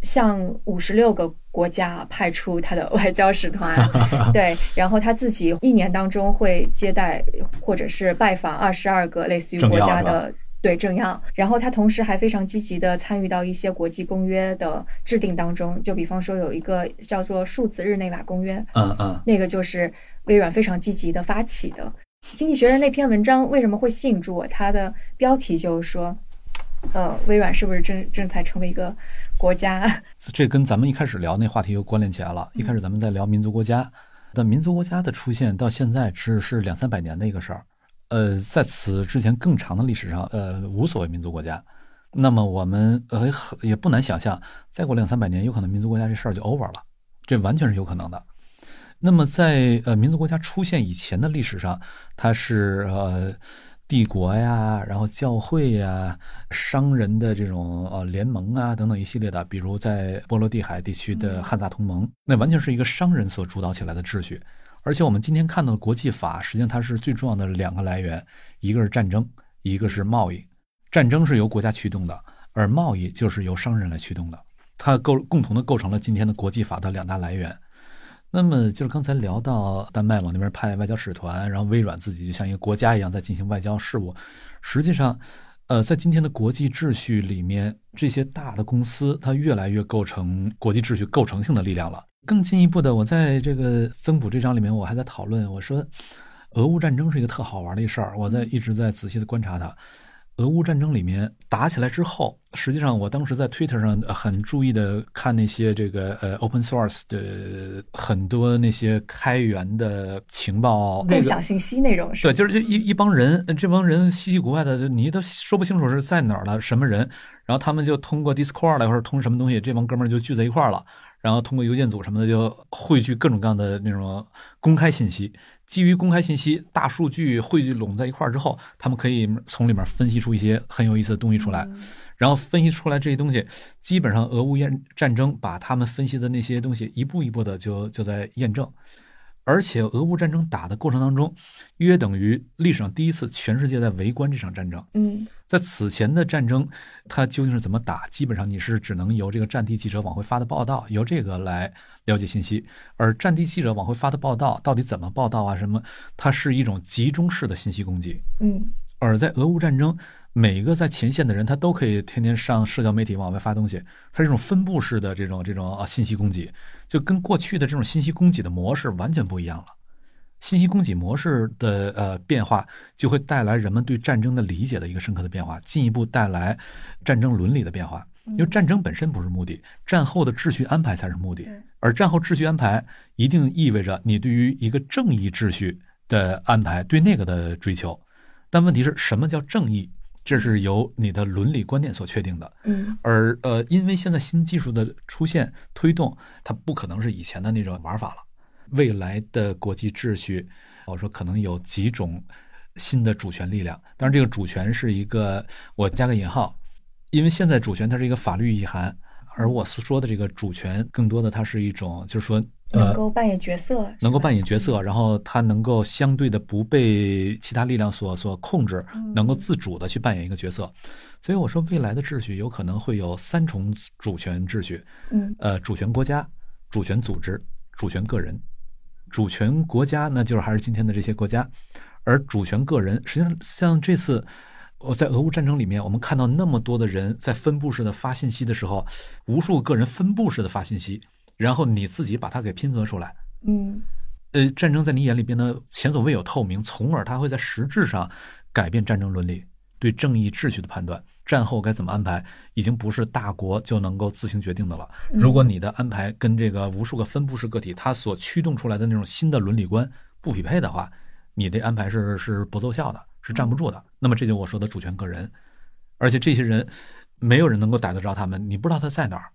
向五十六个国家派出他的外交使团，(laughs) 对，然后他自己一年当中会接待或者是拜访二十二个类似于国家的。对政要，然后他同时还非常积极地参与到一些国际公约的制定当中，就比方说有一个叫做数字日内瓦公约，
嗯嗯，
那个就是微软非常积极的发起的。经济学人那篇文章为什么会吸引住我？它的标题就是说，呃，微软是不是正正在成为一个国家？(laughs)
这跟咱们一开始聊那话题又关联起来了。一开始咱们在聊民族国家，但民族国家的出现到现在只是两三百年的一个事儿。呃，在此之前更长的历史上，呃，无所谓民族国家。那么我们呃也不难想象，再过两三百年，有可能民族国家这事儿就 over 了，这完全是有可能的。那么在呃民族国家出现以前的历史上，它是呃帝国呀，然后教会呀，商人的这种呃联盟啊等等一系列的，比如在波罗的海地区的汉萨同盟，那完全是一个商人所主导起来的秩序。而且我们今天看到的国际法，实际上它是最重要的两个来源，一个是战争，一个是贸易。战争是由国家驱动的，而贸易就是由商人来驱动的，它构共同的构成了今天的国际法的两大来源。那么就是刚才聊到丹麦往那边派外交使团，然后微软自己就像一个国家一样在进行外交事务。实际上，呃，在今天的国际秩序里面，这些大的公司它越来越构成国际秩序构成性的力量了。更进一步的，我在这个增补这章里面，我还在讨论，我说，俄乌战争是一个特好玩的一事儿，我在一直在仔细的观察它。俄乌战争里面打起来之后，实际上我当时在 Twitter 上很注意的看那些这个呃 open source 的很多那些开源的情报
共享信息内容是
对，就是就一一帮人，这帮人稀奇古怪的，你都说不清楚是在哪儿了，什么人，然后他们就通过 Discord 或者通什么东西，这帮哥们儿就聚在一块儿了，然后通过邮件组什么的就汇聚各种各样的那种公开信息。基于公开信息、大数据汇聚拢在一块儿之后，他们可以从里面分析出一些很有意思的东西出来，然后分析出来这些东西，基本上俄乌战战争把他们分析的那些东西一步一步的就就在验证。而且，俄乌战争打的过程当中，约等于历史上第一次全世界在围观这场战争。
嗯，
在此前的战争，它究竟是怎么打？基本上你是只能由这个战地记者往回发的报道，由这个来了解信息。而战地记者往回发的报道到底怎么报道啊？什么？它是一种集中式的信息攻击。
嗯，
而在俄乌战争。每一个在前线的人，他都可以天天上社交媒体往外发东西。它是一种分布式的这种这种啊信息供给，就跟过去的这种信息供给的模式完全不一样了。信息供给模式的呃变化，就会带来人们对战争的理解的一个深刻的变化，进一步带来战争伦理的变化。因为战争本身不是目的，战后的秩序安排才是目的。而战后秩序安排一定意味着你对于一个正义秩序的安排，对那个的追求。但问题是什么叫正义？这是由你的伦理观念所确定的，
嗯，
而呃，因为现在新技术的出现推动，它不可能是以前的那种玩法了。未来的国际秩序，我说可能有几种新的主权力量，当然这个主权是一个我加个引号，因为现在主权它是一个法律意涵，而我所说的这个主权，更多的它是一种就是说。
能够扮演角色，
能够扮演角色，然后他能够相对的不被其他力量所所控制，能够自主的去扮演一个角色。所以我说，未来的秩序有可能会有三重主权秩序，
嗯，
呃，主权国家、主权组织、主权个人。主权国家那就是还是今天的这些国家，而主权个人，实际上像这次我在俄乌战争里面，我们看到那么多的人在分布式的发信息的时候，无数个人分布式的发信息。然后你自己把它给拼合出来，
嗯，
呃，战争在你眼里变得前所未有透明，从而它会在实质上改变战争伦理对正义秩序的判断。战后该怎么安排，已经不是大国就能够自行决定的了。如果你的安排跟这个无数个分布式个体它所驱动出来的那种新的伦理观不匹配的话，你的安排是是不奏效的，是站不住的。那么这就我说的主权个人，而且这些人没有人能够逮得着他们，你不知道他在哪儿，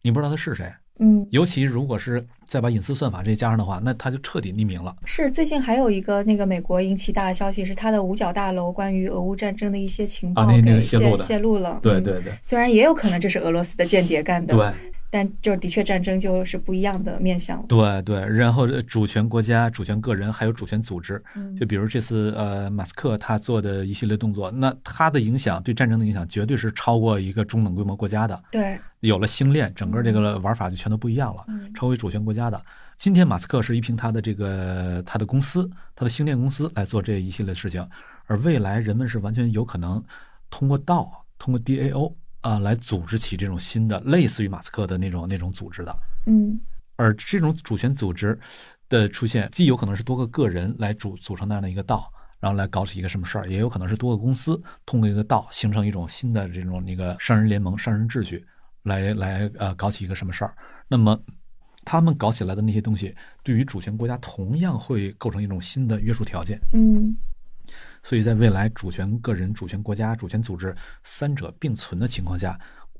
你不知道他是谁。
嗯，
尤其如果是再把隐私算法这加上的话，那它就彻底匿名了。
是最近还有一个那个美国引起大的消息，是它的五角大楼关于俄乌战争的一些情报给泄泄露了。
对对对，
虽然也有可能这是俄罗斯的间谍干的。
对。
但就的确，战争就是不一样的面向。
对对，然后主权国家、主权个人还有主权组织，就比如这次呃马斯克他做的一系列动作，那他的影响对战争的影响绝对是超过一个中等规模国家的。
对，
有了星链，整个这个玩法就全都不一样了，超为主权国家的。今天马斯克是依凭他的这个他的公司，他的星链公司来做这一系列事情，而未来人们是完全有可能通过道，通过 DAO。啊，来组织起这种新的类似于马斯克的那种那种组织的，
嗯，
而这种主权组织的出现，既有可能是多个个人来组组成那样的一个道，然后来搞起一个什么事儿，也有可能是多个公司通过一个道形成一种新的这种那个商人联盟、商人秩序，来来呃搞起一个什么事儿。那么他们搞起来的那些东西，对于主权国家同样会构成一种新的约束条件，
嗯。
所以在未来，主权个人、主权国家、主权组织三者并存的情况下，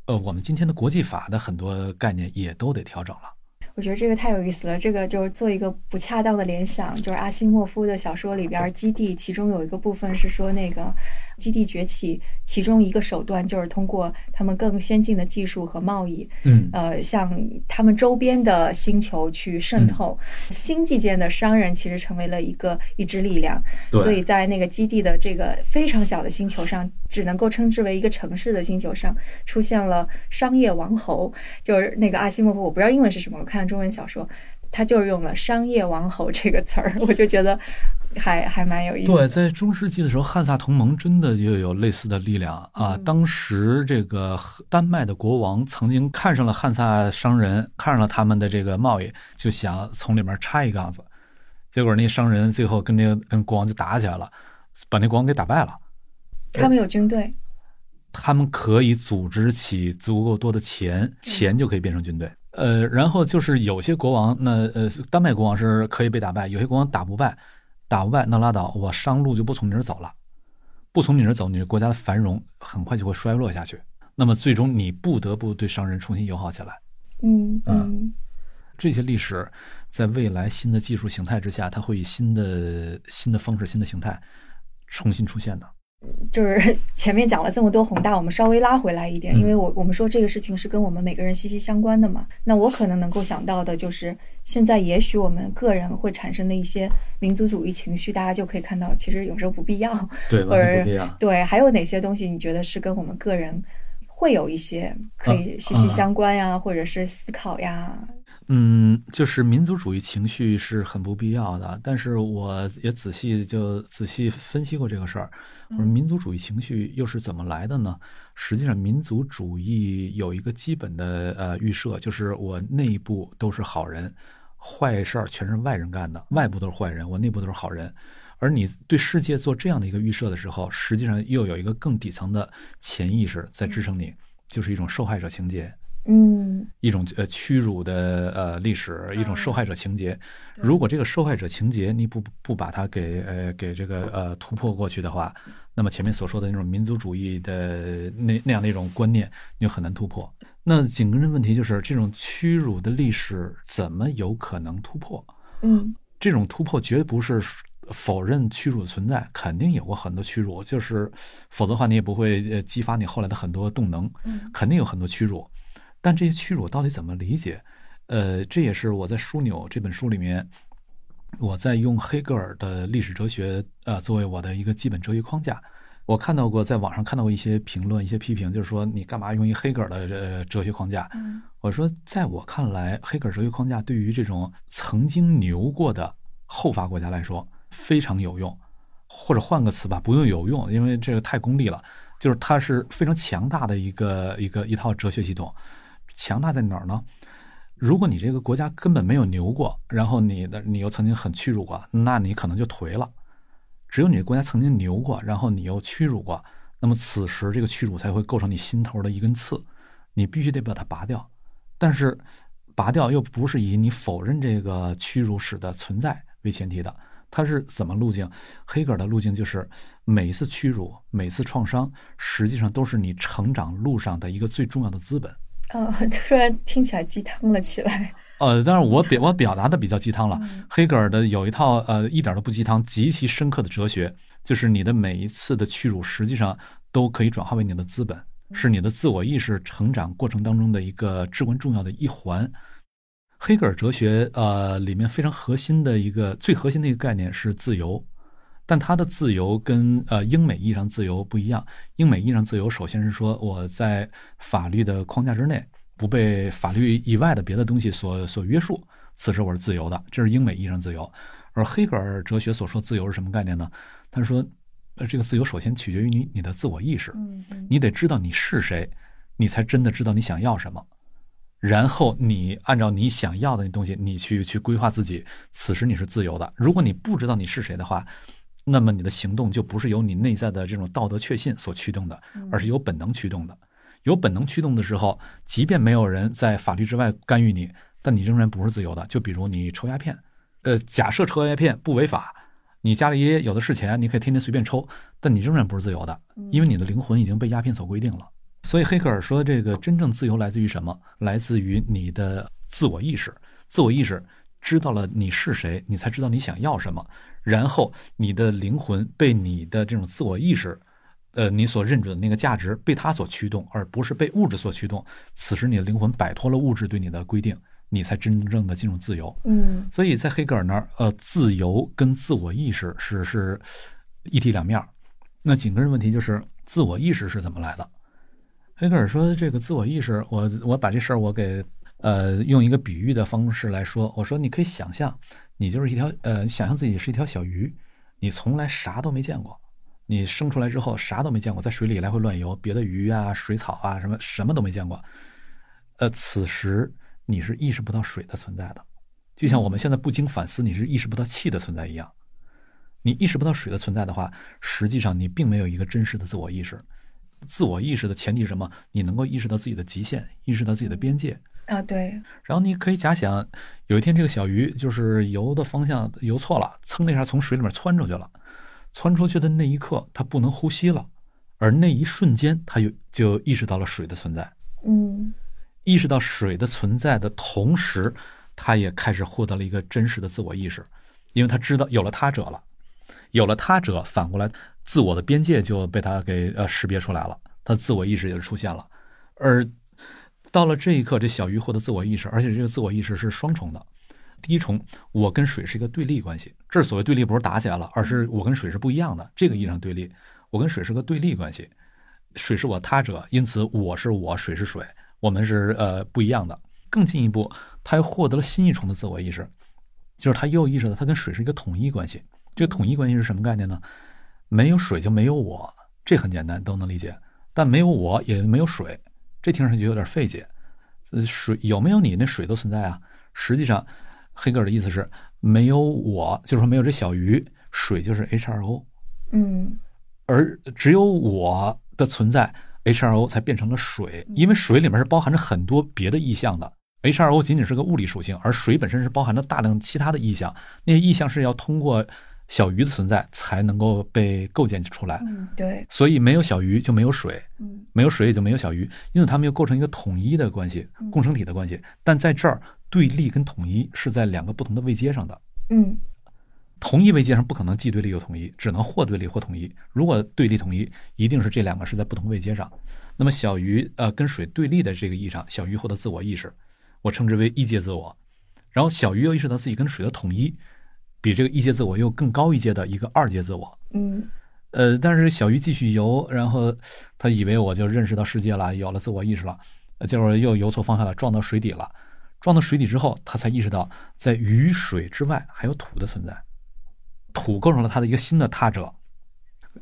呃，我们今天的国际法的很多概念也都得调整了。
我觉得这个太有意思了。这个就是做一个不恰当的联想，就是阿西莫夫的小说里边《基地》，其中有一个部分是说那个基地崛起，其中一个手段就是通过他们更先进的技术和贸易，
嗯
呃，向他们周边的星球去渗透。星际间的商人其实成为了一个一支力量，
对
所以在那个基地的这个非常小的星球上，只能够称之为一个城市的星球上，出现了商业王侯，就是那个阿西莫夫，我不知道英文是什么，我看中文小说，他就是用了“商业王侯”这个词儿，我就觉得还还蛮有意思
对，在中世纪的时候，汉萨同盟真的就有类似的力量啊。
嗯
当时这个丹麦的国王曾经看上了汉萨商人，看上了他们的这个贸易，就想从里面插一杠子。结果那商人最后跟那个跟国王就打起来了，把那国王给打败了。
他们有军队，
他们可以组织起足够多的钱，钱就可以变成军队。呃，然后就是有些国王，那呃，丹麦国王是可以被打败，有些国王打不败，打不败那拉倒，我商路就不从你这儿走了，不从你这儿走，你这国家的繁荣很快就会衰落下去。那么最终你不得不对商人重新友好起来。
嗯嗯
这些历史在未来新的技术形态之下，它会以新的新的方式、新的形态重新出现的。
就是 (laughs) 前面讲了这么多宏大，我们稍微拉回来一点，
嗯
因为我我们说这个事情是跟我们每个人息息相关的嘛。那我可能能够想到的就是，现在也许我们个人会产生的一些民族主义情绪，大家就可以看到，其实有时候不必要。
对，
或者
不必要。
对，还有哪些东西你觉得是跟我们个人会有一些可以息息相关呀，或者是思考呀？
嗯，就是民族主义情绪是很不必要的，但是我也仔细就仔细分析过这个事儿。我说民族主义情绪又是怎么来的呢？实际上，民族主义有一个基本的呃预设，就是我内部都是好人，坏事儿全是外人干的，外部都是坏人，我内部都是好人。而你对世界做这样的一个预设的时候，实际上又有一个更底层的潜意识在支撑你，就是一种受害者情节。
嗯
一种呃屈辱的呃历史，一种受害者情节。如果这个受害者情节你不不把它给呃给这个呃突破过去的话，那么前面所说的那种民族主义的那那样的一种观念，你就很难突破。那紧跟着问题就是，这种屈辱的历史怎么有可能突破？
嗯
这种突破绝不是否认屈辱的存在，肯定有过很多屈辱，就是否则的话你也不会呃激发你后来的很多动能，
嗯
肯定有很多屈辱。但这些屈辱到底怎么理解？呃，这也是我在《枢纽》这本书里面，我在用黑格尔的历史哲学呃作为我的一个基本哲学框架。我看到过，在网上看到过一些评论、一些批评，就是说你干嘛用一黑格尔的呃哲学框架？
嗯
我说，在我看来，黑格尔哲学框架对于这种曾经牛过的后发国家来说非常有用，或者换个词吧，不用有用，因为这个太功利了。就是它是非常强大的一个一个一套哲学系统。强大在哪儿呢？如果你这个国家根本没有牛过，然后你的你又曾经很屈辱过，那你可能就颓了。只有你的国家曾经牛过，然后你又屈辱过，那么此时这个屈辱才会构成你心头的一根刺，你必须得把它拔掉。但是，拔掉又不是以你否认这个屈辱史的存在为前提的，它是怎么路径？黑格尔的路径就是每一次屈辱、每次创伤，实际上都是你成长路上的一个最重要的资本。
呃，(laughs) 突然听起来鸡汤了起来。
呃，但是我表我表达的比较鸡汤了。
嗯
黑格尔的有一套呃一点都不鸡汤，极其深刻的哲学，就是你的每一次的屈辱，实际上都可以转化为你的资本，是你的自我意识成长过程当中的一个至关重要的一环。黑格尔哲学呃里面非常核心的一个最核心的一个概念是自由，但他的自由跟呃英美意义上自由不一样。英美意义上自由，首先是说我在法律的框架之内，不被法律以外的别的东西所所约束，此时我是自由的，这是英美意义上自由。而黑格尔哲学所说自由是什么概念呢？他说，呃，这个自由首先取决于你你的自我意识，你得知道你是谁，你才真的知道你想要什么。然后你按照你想要的那东西，你去去规划自己，此时你是自由的。如果你不知道你是谁的话，那么你的行动就不是由你内在的这种道德确信所驱动的，而是由本能驱动的。有本能驱动的时候，即便没有人在法律之外干预你，但你仍然不是自由的。就比如你抽鸦片，呃，假设抽鸦片不违法，你家里有的是钱，你可以天天随便抽，但你仍然不是自由的，因为你的灵魂已经被鸦片所规定了。所以黑格尔说，这个真正自由来自于什么？来自于你的自我意识。自我意识知道了你是谁，你才知道你想要什么。然后你的灵魂被你的这种自我意识，呃，你所认准的那个价值被它所驱动，而不是被物质所驱动。此时你的灵魂摆脱了物质对你的规定，你才真正的进入自由。
嗯
所以在黑格尔那儿，呃，自由跟自我意识是是一体两面。那紧跟着问题就是自我意识是怎么来的？黑格尔说，这个自我意识，我我把这事儿我给呃用一个比喻的方式来说，我说你可以想象，你就是一条呃，想象自己是一条小鱼，你从来啥都没见过，你生出来之后啥都没见过，在水里来回乱游，别的鱼啊、水草啊什么什么都没见过。呃，此时你是意识不到水的存在的，就像我们现在不经反思，你是意识不到气的存在一样。你意识不到水的存在的话，实际上你并没有一个真实的自我意识。自我意识的前提是什么？你能够意识到自己的极限，意识到自己的边界。
啊，对，
然后你可以假想，有一天这个小鱼就是游的方向游错了，噌的一下从水里面窜出去了。窜出去的那一刻，它不能呼吸了，而那一瞬间，它就就意识到了水的存在。
嗯
意识到水的存在的同时，它也开始获得了一个真实的自我意识，因为它知道有了他者了，有了他者，反过来自我的边界就被它给呃识别出来了，它自我意识也就出现了。而到了这一刻，这小鱼获得自我意识，而且这个自我意识是双重的。第一重，我跟水是一个对立关系，这所谓对立不是打起来了，而是我跟水是不一样的，这个意义上对立，我跟水是个对立关系，水是我他者，因此我是我，水是水。我们是呃不一样的。更进一步，他又获得了新一重的自我意识，就是他又意识到他跟水是一个统一关系。这个统一关系是什么概念呢？没有水就没有我，这很简单，都能理解。但没有我也没有水，这听上去有点费解。呃，水有没有你，那水都存在啊。实际上，黑格尔的意思是没有我，就是说没有这小鱼，水就是 H2O，
嗯
而只有我的存在。H2O 才变成了水，因为水里面是包含着很多别的意象的。H2O 仅仅是个物理属性，而水本身是包含着大量其他的意象。那些意象是要通过小鱼的存在才能够被构建出来。
嗯，对，
所以没有小鱼就没有水，
嗯
没有水也就没有小鱼，因此它们又构成一个统一的关系，共生体的关系。但在这儿，对立跟统一是在两个不同的位阶上的。
嗯
同一位阶上不可能既对立又统一，只能或对立或统一。如果对立统一，一定是这两个是在不同位阶上。那么小鱼呃跟水对立的这个意义上，小鱼获得自我意识，我称之为一阶自我。然后小鱼又意识到自己跟水的统一，比这个一阶自我又更高一阶的一个二阶自我。
嗯
呃，但是小鱼继续游，然后他以为我就认识到世界了，有了自我意识了，呃结果又游错方向了，撞到水底了。撞到水底之后，他才意识到在雨水之外还有土的存在。土构成了他的一个新的他者，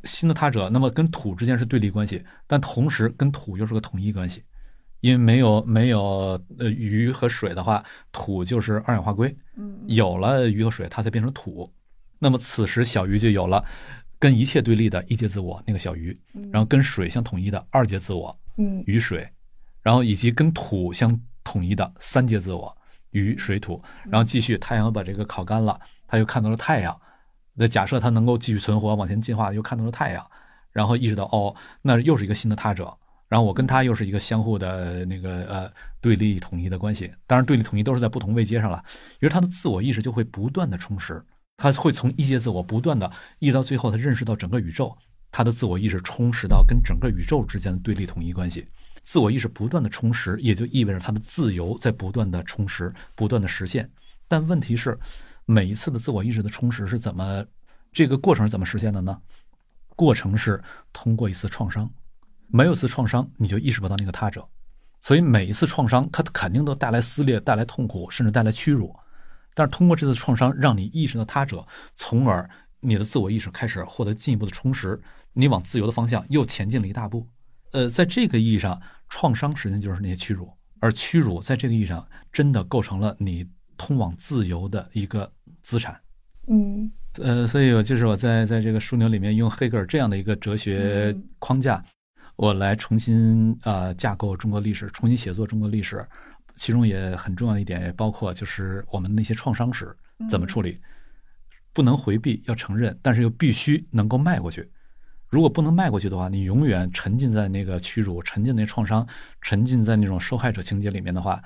新的他者，那么跟土之间是对立关系，但同时跟土又是个统一关系，因为没有没有呃鱼和水的话，土就是二氧化硅，
嗯
有了鱼和水，它才变成土。那么此时小鱼就有了跟一切对立的一阶自我，那个小鱼，然后跟水相统一的二阶自我，
嗯
鱼水，然后以及跟土相统一的三阶自我，鱼水土，然后继续太阳把这个烤干了，他又看到了太阳。那假设他能够继续存活，往前进化，又看到了太阳，然后意识到哦，那又是一个新的他者，然后我跟他又是一个相互的那个呃对立统一的关系。当然，对立统一都是在不同位阶上了，于是他的自我意识就会不断的充实，他会从一阶自我不断的，一直到最后他认识到整个宇宙，他的自我意识充实到跟整个宇宙之间的对立统一关系。自我意识不断的充实，也就意味着他的自由在不断的充实，不断的实现。但问题是，每一次的自我意识的充实是怎么，这个过程是怎么实现的呢？过程是通过一次创伤，没有一次创伤，你就意识不到那个他者。所以每一次创伤，它肯定都带来撕裂、带来痛苦，甚至带来屈辱。但是通过这次创伤，让你意识到他者，从而你的自我意识开始获得进一步的充实，你往自由的方向又前进了一大步。呃，在这个意义上，创伤实际上就是那些屈辱，而屈辱在这个意义上真的构成了你通往自由的一个资产。
嗯
呃，所以我就是我在在这个枢纽里面用黑格尔这样的一个哲学框架，我来重新呃架构中国历史，重新写作中国历史。其中也很重要一点，也包括就是我们那些创伤史怎么处理，不能回避，要承认，但是又必须能够迈过去。如果不能迈过去的话，你永远沉浸在那个屈辱、沉浸那创伤、沉浸在那种受害者情节里面的话，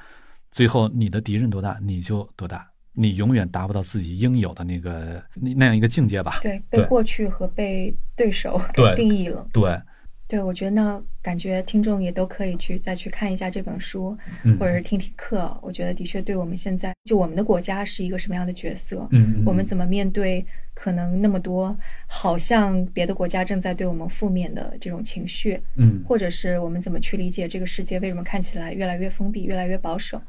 最后你的敌人多大，你就多大，你永远达不到自己应有的那个那那样一个境界吧？
对，被过去和被对手给定义了。
对，
对，我觉得呢，感觉听众也都可以去再去看一下这本书，
嗯
或者是听听课。我觉得的确对我们现在就我们的国家是一个什么样的角色，
嗯，
我们怎么面对可能那么多好像别的国家正在对我们负面的这种情绪，
嗯。
或者是我们怎么去理解这个世界为什么看起来越来越封闭、越来越保守？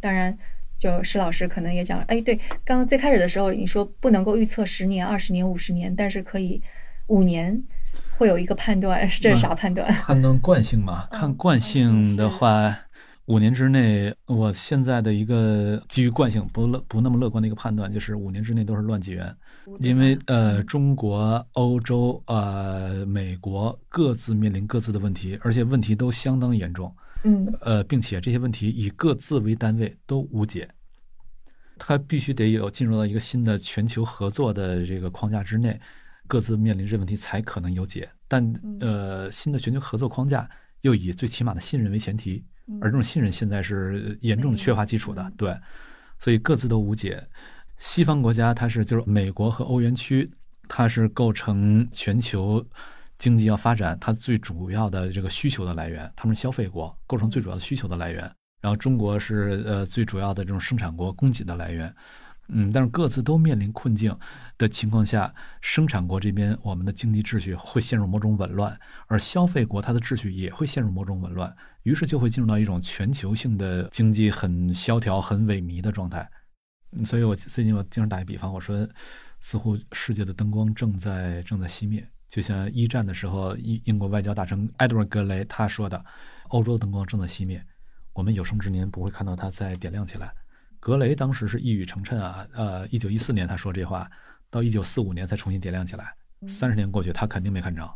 当然，就施老师可能也讲了，哎，对，刚刚最开始的时候你说不能够预测十年、二十年、五十年，但是可以五年会有一个判断，(laughs) 这是啥判断？(laughs)
判断惯性嘛，
嗯。
看惯性的话，五年之内，我现在的一个基于惯性不乐不那么乐观的一个判断，就是五年之内都是乱纪元，因为呃，中国、欧洲、呃，美国各自面临各自的问题，而且问题都相当严重，
嗯。
呃，并且这些问题以各自为单位都无解，它必须得有进入到一个新的全球合作的这个框架之内，各自面临这问题才可能有解。但呃，新的全球合作框架又以最起码的信任为前提，而这种信任现在是严重的缺乏基础的
嗯，
对，所以各自都无解。西方国家它是就是美国和欧元区，它是构成全球经济要发展它最主要的这个需求的来源，他们是消费国，构成最主要的需求的来源。然后中国是呃最主要的这种生产国，供给的来源。嗯，但是各自都面临困境的情况下，生产国这边我们的经济秩序会陷入某种紊乱，而消费国它的秩序也会陷入某种紊乱，于是就会进入到一种全球性的经济很萧条、很萎靡的状态。所以我最近我经常打一比方，我说，似乎世界的灯光正在正在熄灭，就像一战的时候，英英国外交大臣埃德温·格雷他说的，欧洲的灯光正在熄灭，我们有生之年不会看到它再点亮起来。格雷当时是一语成谶啊，呃，一九一四年他说这话，到一九四五年才重新点亮起来，三十年过去，他肯定没看着。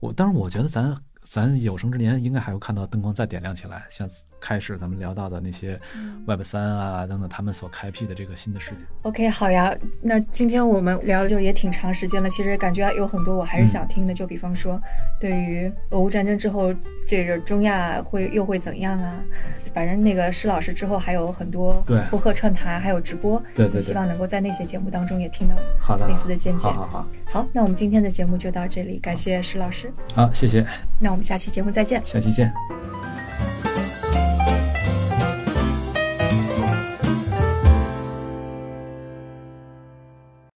我当然，我觉得咱咱有生之年应该还会看到灯光再点亮起来，像开始咱们聊到的那些 Web 三啊等等，他们所开辟的这个新的世界。
OK，好呀。那今天我们聊了就也挺长时间了，其实感觉有很多我还是想听的，就比方说，对于俄乌战争之后，这个中亚会又会怎样啊？反正那个施老师之后还有很多
对
播客串台，还有直播，
对对对
希望能够在那些节目当中也听到
好的，
类似的见解。
好好好，
好，那我们今天的节目就到这里，感谢施老师，
好，谢谢，
那我们下期节目再见。
下期见。「